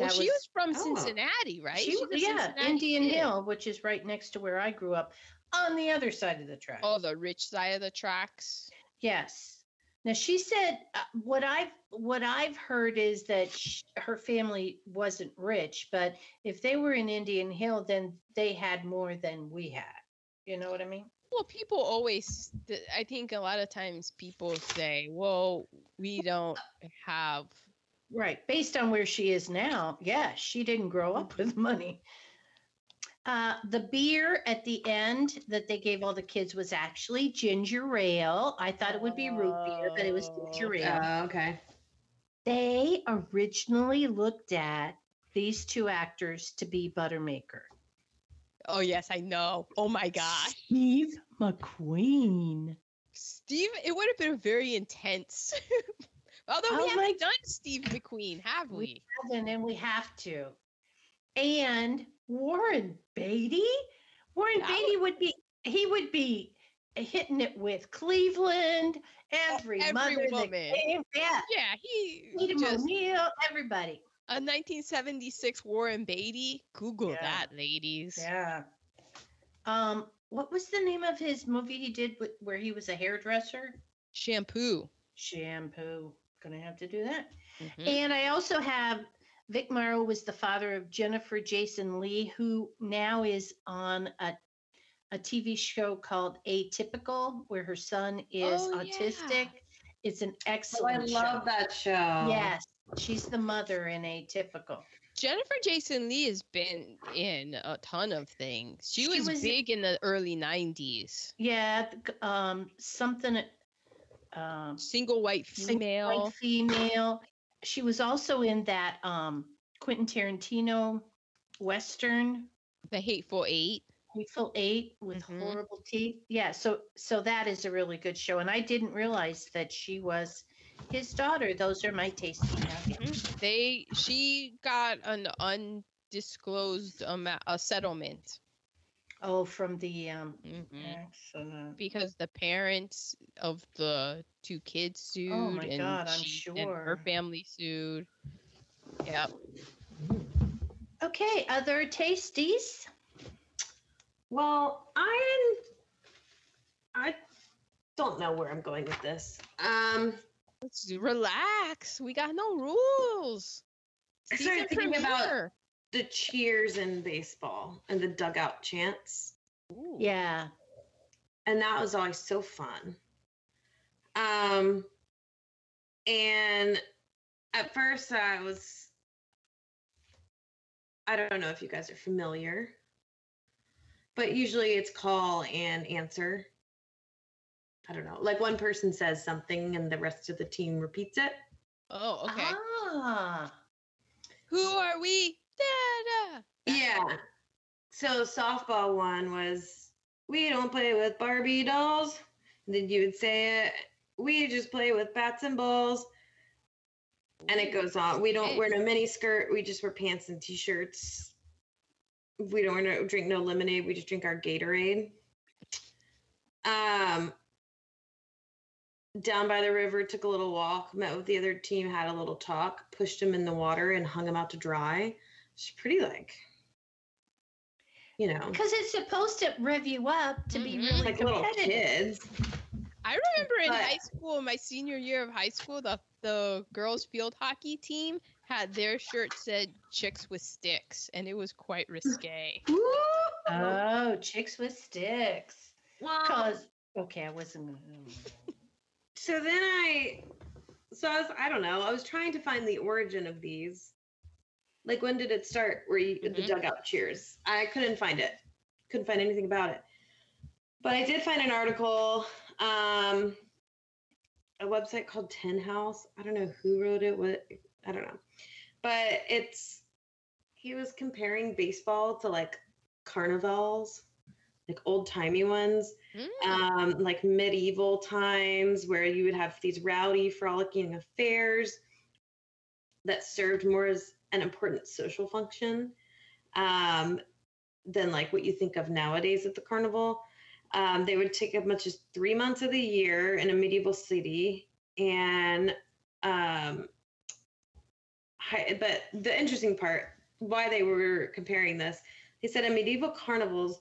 Well, she was- was from Oh. Cincinnati, right? She, She's a yeah, Cincinnati Indian kid. Hill, which is right next to where I grew up, on the other side of the track. Oh, the rich side of the tracks. Yes. Now she said uh, what I've what I've heard is that sh- her family wasn't rich, but if they were in Indian Hill, then they had more than we had. You know what I mean? Well, people always, I think a lot of times people say, well, we don't have. Right. Based on where she is now, yeah, she didn't grow up with money. Uh, the beer at the end that they gave all the kids was actually ginger ale. I thought it would be root beer, but it was ginger Oh. ale. Uh, okay. they originally looked at these two actors to be Buttermaker. Oh, yes, I know. Oh my gosh. Steve McQueen. Steve, it would have been very intense. Although we Oh haven't my- done Steve McQueen, have We we? haven't, and we have to. And Warren Beatty. Warren That Beatty would be he would be hitting it with Cleveland, every, every mother woman. came. Yeah. Yeah, he Peter just O'Neill, everybody. a 1976 Warren Beatty. Google Yeah. that, ladies. Yeah. Um, what was the name of his movie he did with, where he was a hairdresser? Shampoo. shampoo. Gonna have to do that. Mhm. And I also have Vic Morrow was the father of Jennifer Jason Lee, who now is on a a TV show called Atypical, where her son is Oh, autistic. It's an Oh, I love show. that show. Yes, she's the mother in Atypical. Jennifer Jason Lee has been in a ton of things. She, She was, was- big in the early 90s. Yeah, um, something. Um, Single white female. Single white female. She was also in that um, Quentin Tarantino western, The Hateful Eight. Hateful Eight with Mhm. horrible teeth. Yeah, so so that is a really good show, and I didn't realize that she was his daughter. Those are my tasty nuggets. They she got an undisclosed amount a settlement Oh, from the um. Mhm. Excellent. because the parents of the two kids sued Oh my and God, I'm she and her family sued. Yep. Okay, other tasties. Well, I I don't know where I'm going with this. Um, Let's do- relax. We got no rules. I started Season thinking about premiere. The cheers in baseball and the dugout chants, Ooh. Yeah. and that was always so fun. Um, and at first I was, I don't know if you guys are familiar, but usually it's call and answer. I don't know. Like one person says something and the rest of the team repeats it. Oh, okay. Ah. Who are we? Da, da. Yeah. So softball one was we don't play with Barbie dolls. And then you would say it. We just play with bats and balls. And it goes on. We don't wear no mini skirt. We just wear pants and t-shirts. We don't no, drink no lemonade. We just drink our Gatorade. Um, down by the river, took a little walk, met with the other team, had a little talk, pushed them in the water, and hung them out to dry. It's pretty like, you know, Because it's supposed to rev you up to be Mhm. really like little competitive. kids. I remember in But- high school, my senior year of high school, the the girls field hockey team had their shirt said "chicks with sticks," and it was quite risque. Woo! Oh, chicks with sticks. Well, Cause okay, I wasn't. Gonna, so then I, so I was, I don't know, I was trying to find the origin of these. Like, when did it start? Where you the Mhm. dugout cheers? I couldn't find it. Couldn't find anything about it. But I did find an article, um, a website called Ten House. I don't know who wrote it. What I don't know, but it's he was comparing baseball to like carnivals, like old timey ones Mm. um, like medieval times where you would have these rowdy, frolicking affairs that served more as an important social function um, than like what you think of nowadays at the carnival. Um, they would take as much as three months of the year in a medieval city, and um, hi- but the interesting part, why they were comparing this, they said in medieval carnivals,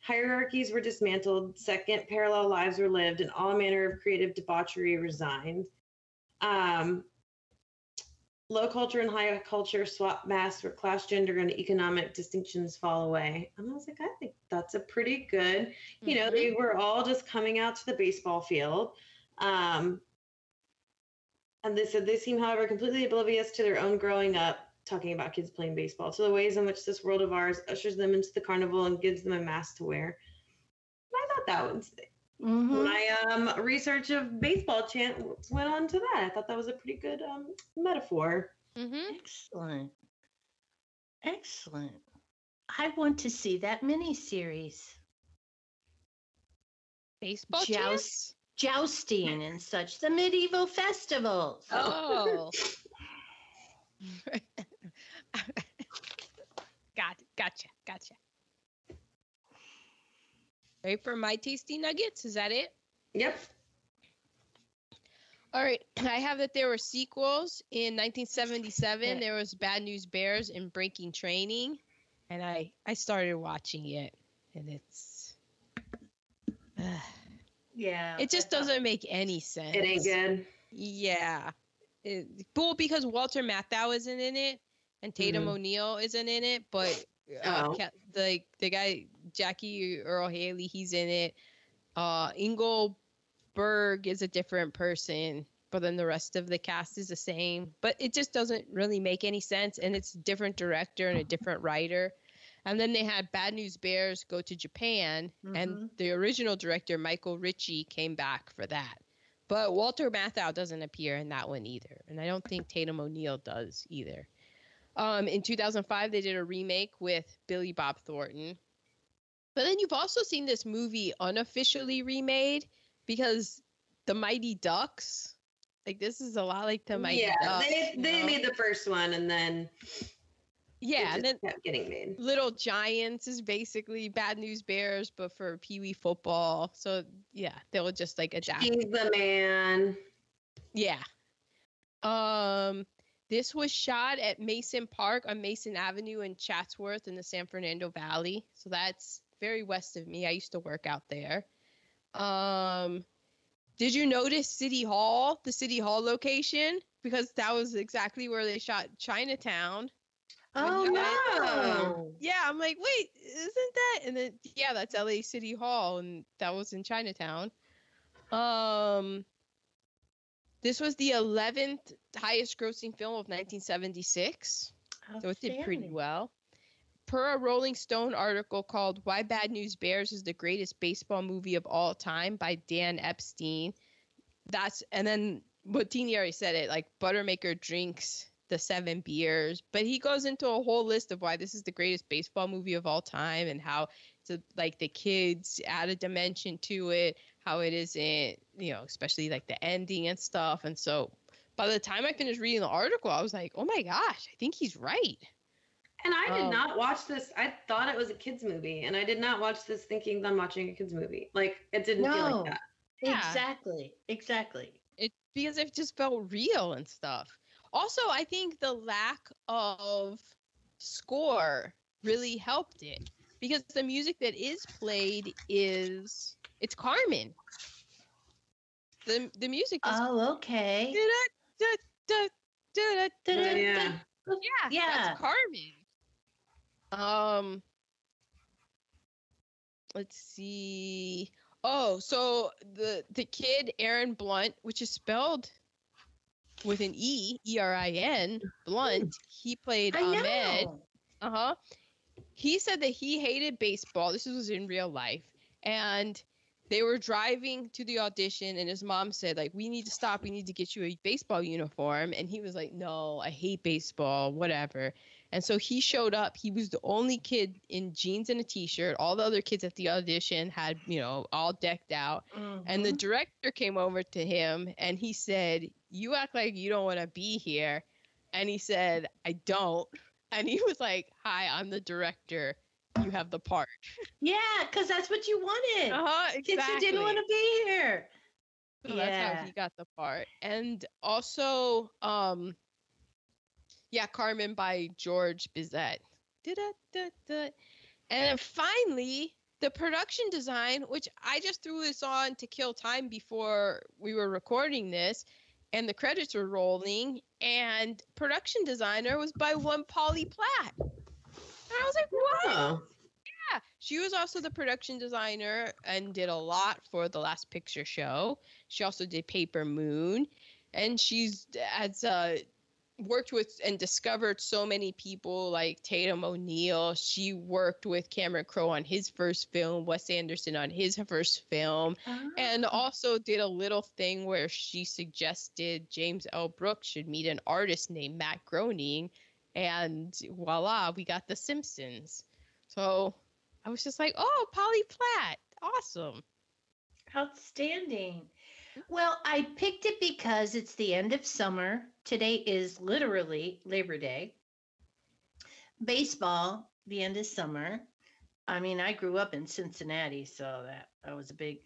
hierarchies were dismantled, second parallel lives were lived, and all manner of creative debauchery resigned. Um, low culture and high culture swap masks where class, gender, and economic distinctions fall away. And I was like, I think that's a pretty good, you know, Mhm. they were all just coming out to the baseball field. Um, and they said they seem, however, completely oblivious to their own growing up, talking about kids playing baseball, to the ways in which this world of ours ushers them into the carnival and gives them a mask to wear. I thought that was Mhm. my um, research of baseball chants went on to that. I thought that was a pretty good um, metaphor. Mhm. Excellent. Excellent. I want to see that miniseries. Baseball Joust. chants? Jousting and such, the medieval festivals. Oh. Got gotcha, gotcha. Ready for my tasty nuggets? Is that it? Yep. All right. I have that there were sequels in 1977. There was Bad News Bears in Breaking Training, and I I started watching it, and it's uh, Yeah. It just doesn't make any sense. It ain't good. Yeah. It, well, because Walter Matthau isn't in it and Tatum Mhm. O'Neal isn't in it, but uh. The the guy Jackie Earle Haley, he's in it. Uh, Engelberg is a different person, but then the rest of the cast is the same. But it just doesn't really make any sense, and it's a different director and a different writer. And then they had Bad News Bears go to Japan, and Mhm. the original director Michael Ritchie came back for that. But Walter Matthau doesn't appear in that one either, and I don't think Tatum O'Neal does either. Um, in 2005, they did a remake with Billy Bob Thornton. But then you've also seen this movie unofficially remade because the Mighty Ducks. Like this is a lot like the Mighty yeah, Ducks. they they know? made the first one and then yeah, and then kept getting made. Little Giants is basically Bad News Bears, but for Pee Wee football. So yeah, they'll just like adapt. He's the man. Yeah. Um, this was shot at Mason Park on Mason Avenue in Chatsworth in the San Fernando Valley. So that's very west of me. I used to work out there. Um, did you notice City Hall, the City Hall location? Because that was exactly where they shot Chinatown. Oh no. Yeah, I'm like, wait, isn't that? And then yeah, that's LA City Hall, and that was in Chinatown. Um, this was the 11th highest grossing film of 1976, so it did pretty well. Per a Rolling Stone article called "Why Bad News Bears is the Greatest Baseball Movie of All Time" by Dan Epstein. That's and then what Teeny already said it like Buttermaker drinks the seven beers, but he goes into a whole list of why this is the greatest baseball movie of all time and how it's a, like the kids add a dimension to it, how it isn't, you know, especially like the ending and stuff. And so by the time I finished reading the article, I was like, oh my gosh, I think he's right. And I did Um, not watch this. I thought it was a kids movie, and I did not watch this thinking I'm watching a kids movie. Like it didn't feel like that. Yeah. Exactly. Exactly. it because it just felt real and stuff. Also, I think the lack of score really helped it because the music that is played is it's Carmen. The the music is Oh, okay. Yeah. yeah, Yeah. that's Carmen. Um, let's see. Oh, so the the kid Erin Blunt, which is spelled with an E, E R I N, Blunt. He played I Ahmad. know. Uh huh. He said that he hated baseball. This was in real life, and they were driving to the audition, and his mom said, "Like, we need to stop. We need to get you a baseball uniform." And he was like, "No, I hate baseball. Whatever." And so he showed up. He was the only kid in jeans and a t-shirt. All the other kids at the audition had, you know, all decked out. And the Mhm. director came over to him and he said, You act like you don't want to be here. And he said, I don't. And he was like, Hi, I'm the director. You have the part. yeah, because that's what you wanted. Uh-huh, exactly. who didn't want to be here. So that's Yeah. how he got the part. And also, um, yeah, Carmen by George Bizet. And then finally, the production design, which I just threw this on to kill time before we were recording this, and the credits were rolling, and production designer was by one Polly Platt. And I was like, wow. Oh. Yeah, she was also the production designer and did a lot for the Last Picture Show. She also did Paper Moon, and she's has uh, worked with and discovered so many people like Tatum O'Neal. She worked with Cameron Crowe on his first film, Wes Anderson on his first film, and Ah. also did a little thing where she suggested James L. Brooks should meet an artist named Matt Groening, and voila, we got The Simpsons. So I was just like, oh, Polly Platt, awesome. Outstanding. Well, I picked it because it's the end of summer. Today is literally Labor Day. Baseball, the end of summer. I mean, I grew up in Cincinnati, so that, that was a big,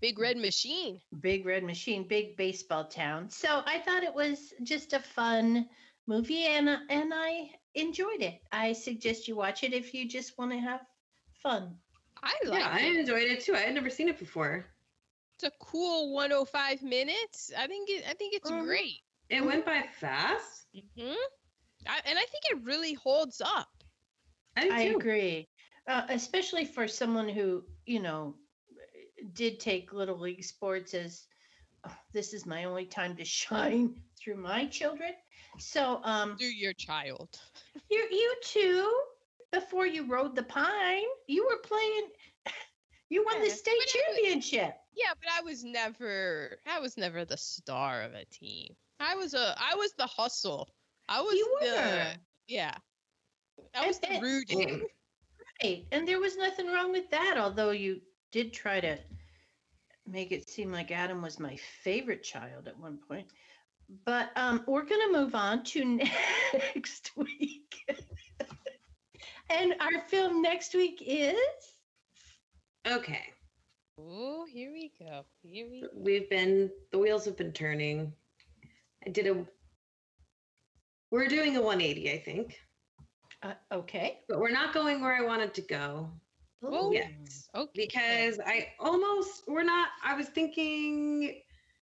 Big Red Machine. big red machine, big baseball town. So I thought it was just a fun movie, and and I enjoyed it. I suggest you watch it if you just want to have fun. I like Yeah, I enjoyed it too. I had never seen it before. it's a cool 105 minutes. I think it, I think it's Mhm. great. It went by fast. hmm I, and I think it really holds up. I, do I agree, uh, especially for someone who you know did take little league sports as "Oh, this is my only time to shine through my children. So um, Do your child. you you too before you rode the pine, you were playing. You won the state but I- championship. Yeah, but I was never I was never the star of a team. I was a I was the hustle. I was You the were. yeah. I was the And- rooting. Right. And there was nothing wrong with that, although you did try to make it seem like Adam was my favorite child at one point. But um, we're going to move on to next week. and our film next week is Okay. Oh, here we go. Here we go. We've been the wheels have been turning. I did a we're doing a 180, I think. uh, okay. But we're not going where I wanted to go Oh, Ooh. yet. Okay. Because I almost we're not I was thinking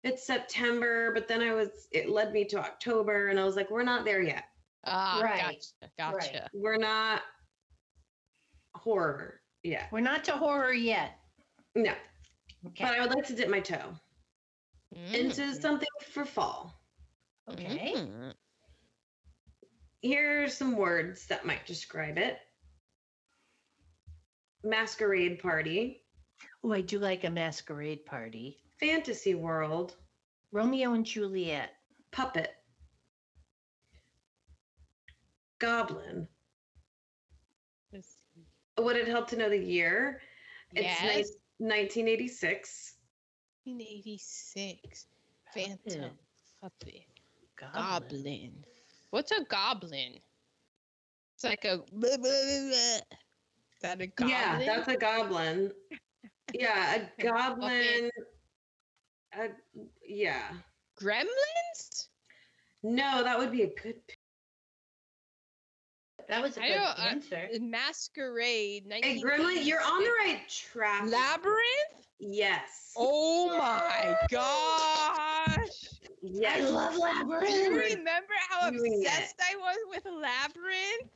it's September, but then I was it led me to October and I was like, we're not there yet. ah, Right. gotcha. Right. Gotcha. We're not horror yet. We're not to horror yet. No. Okay. But I would like to dip my toe into Mm. something for fall. Okay. Mm. Here are some words that might describe it. Masquerade party, Oh, I do like a masquerade party. fantasy world, Romeo and Juliet. puppet, goblin. Let's. Would it help to know the year? It's ni- 1986. 1986. Phantom. Puppet. Goblin. Goblin. What's a goblin? It's like a. Blah, blah, blah, blah. That a goblin? Yeah, that's a goblin. Yeah, a goblin. A, yeah. Gremlins? No, that would be a good. p- That was a I good don't- I- answer. Masquerade. Hey, Gremlin, you're on the right track. Labyrinth? Yes. Oh my gosh. Yes. I love Do you remember how Doing it. obsessed I was with Labyrinth?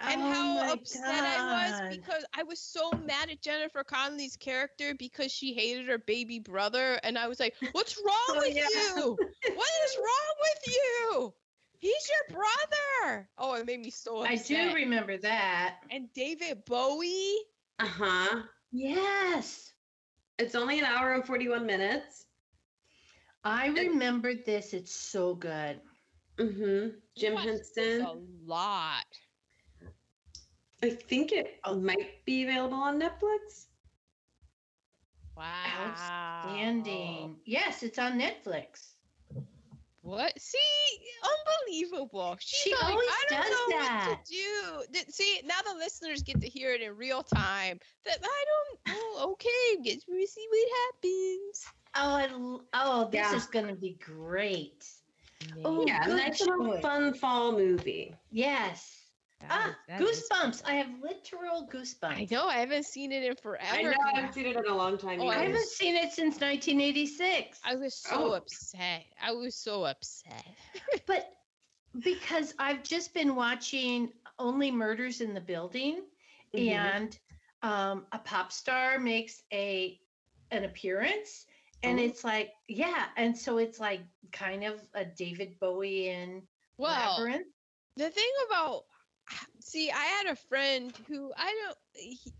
And Oh how my upset I was because I was so mad at Jennifer Connelly's character because she hated her baby brother. And I was like, What's wrong Oh, with yeah. you? What is wrong with you? He's your brother. Oh, it made me so I do remember that. And David Bowie. Uh huh. Yes. It's only an hour and 41 minutes. I remembered this. It's so good. Mm-hmm. Jim watched Henson. A lot. I think it might be available on Netflix. Wow. Outstanding. Yes, it's on Netflix. What? See, unbelievable. She's She like, always I don't does know that. what to do. See, now the listeners get to hear it in real time. That I don't. Oh, okay. Get we see what happens. Oh, I, l- oh, this Yeah. is going to be great. Oh, yeah, good nice little choice. fun fall movie. Yes. That Ah, is- that is- goosebumps. I have literal goosebumps. I know. I haven't seen it in forever. I know I haven't seen it in a long time. Oh, I haven't seen it since 1986. I was so Oh. upset. I was so upset. But because I've just been watching Only Murders in the Building, Mhm. and um, a pop star makes a an appearance, and Oh. it's like, yeah, and so it's like kind of a David Bowie in Well, Labyrinth. the thing about see i had a friend who i don't he,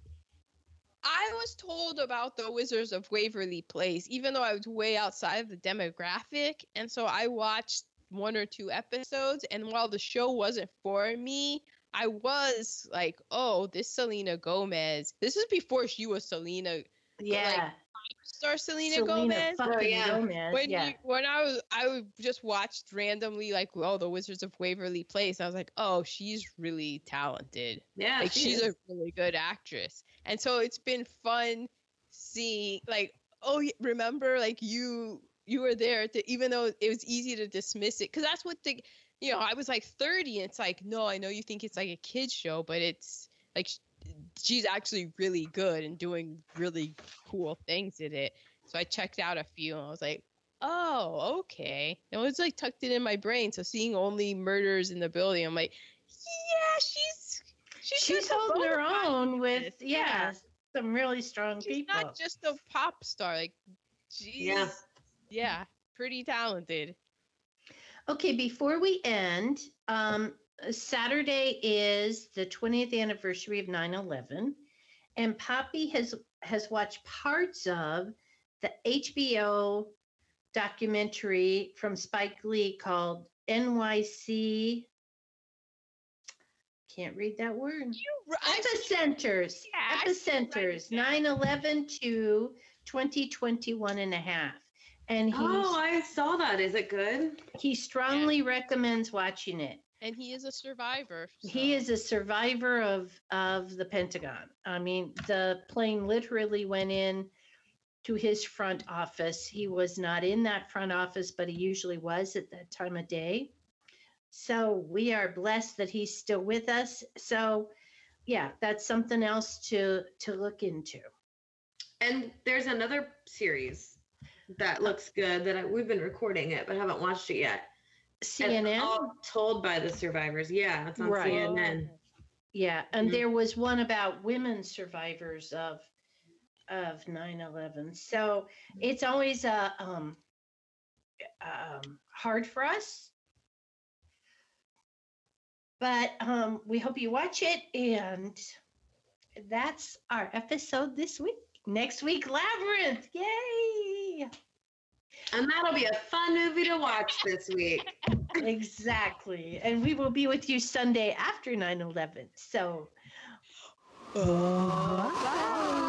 i was told about the wizards of waverly place even though i was way outside of the demographic and so i watched one or two episodes and while the show wasn't for me i was like oh this selena gomez this is before she was selena Yeah, star selena, Selena gomez fucking Oh, yeah. Gomez. when yeah. you, when I was I would just watched randomly like oh the Wizards of Waverly Place I was like oh she's really talented Yeah, like she she's is. a really good actress and so it's been fun seeing like oh remember like you you were there to even though it was easy to dismiss it because that's what the you know I was like 30 and it's like no I know you think it's like a kids show but it's like sh- she's actually really good and doing really cool things in it So I checked out a few and I was like, oh, okay. And it was like tucked in in my brain. So seeing only murders in the building, I'm like, yeah, she's she's, She's holding her own with this. yeah, some really strong She's people. not just a pop star. Like, she's Yeah. yeah, pretty talented. Okay, before we end, um, Uh, Saturday is the 20th anniversary of 9/11, and Poppy has has watched parts of the HBO documentary from Spike Lee called NYC. Can't read that word. You, Epicenters. Yeah, I see it right Epicenters. now. 9 11 to 2021 and a half. And he's, Oh, I saw that. Is it good? he strongly recommends watching it. And he is a survivor. He is a survivor of of the Pentagon. I mean, the plane literally went in to his front office. He was not in that front office, but he usually was at that time of day. So we are blessed that he's still with us. So yeah, that's something else to to look into. And there's another series that looks good that I, we've been recording it but haven't watched it yet. CNN. told by the survivors. Yeah, it's on Right. CNN. Yeah, and Mhm. there was one about women survivors of of 9/11. So it's always uh, um, um, hard for us, but um, we hope you watch it. And that's our episode this week. Next week, Labyrinth! Yay! And that'll be a fun movie to watch this week. exactly. And we will be with you Sunday after 9/11. So. Oh, Bye.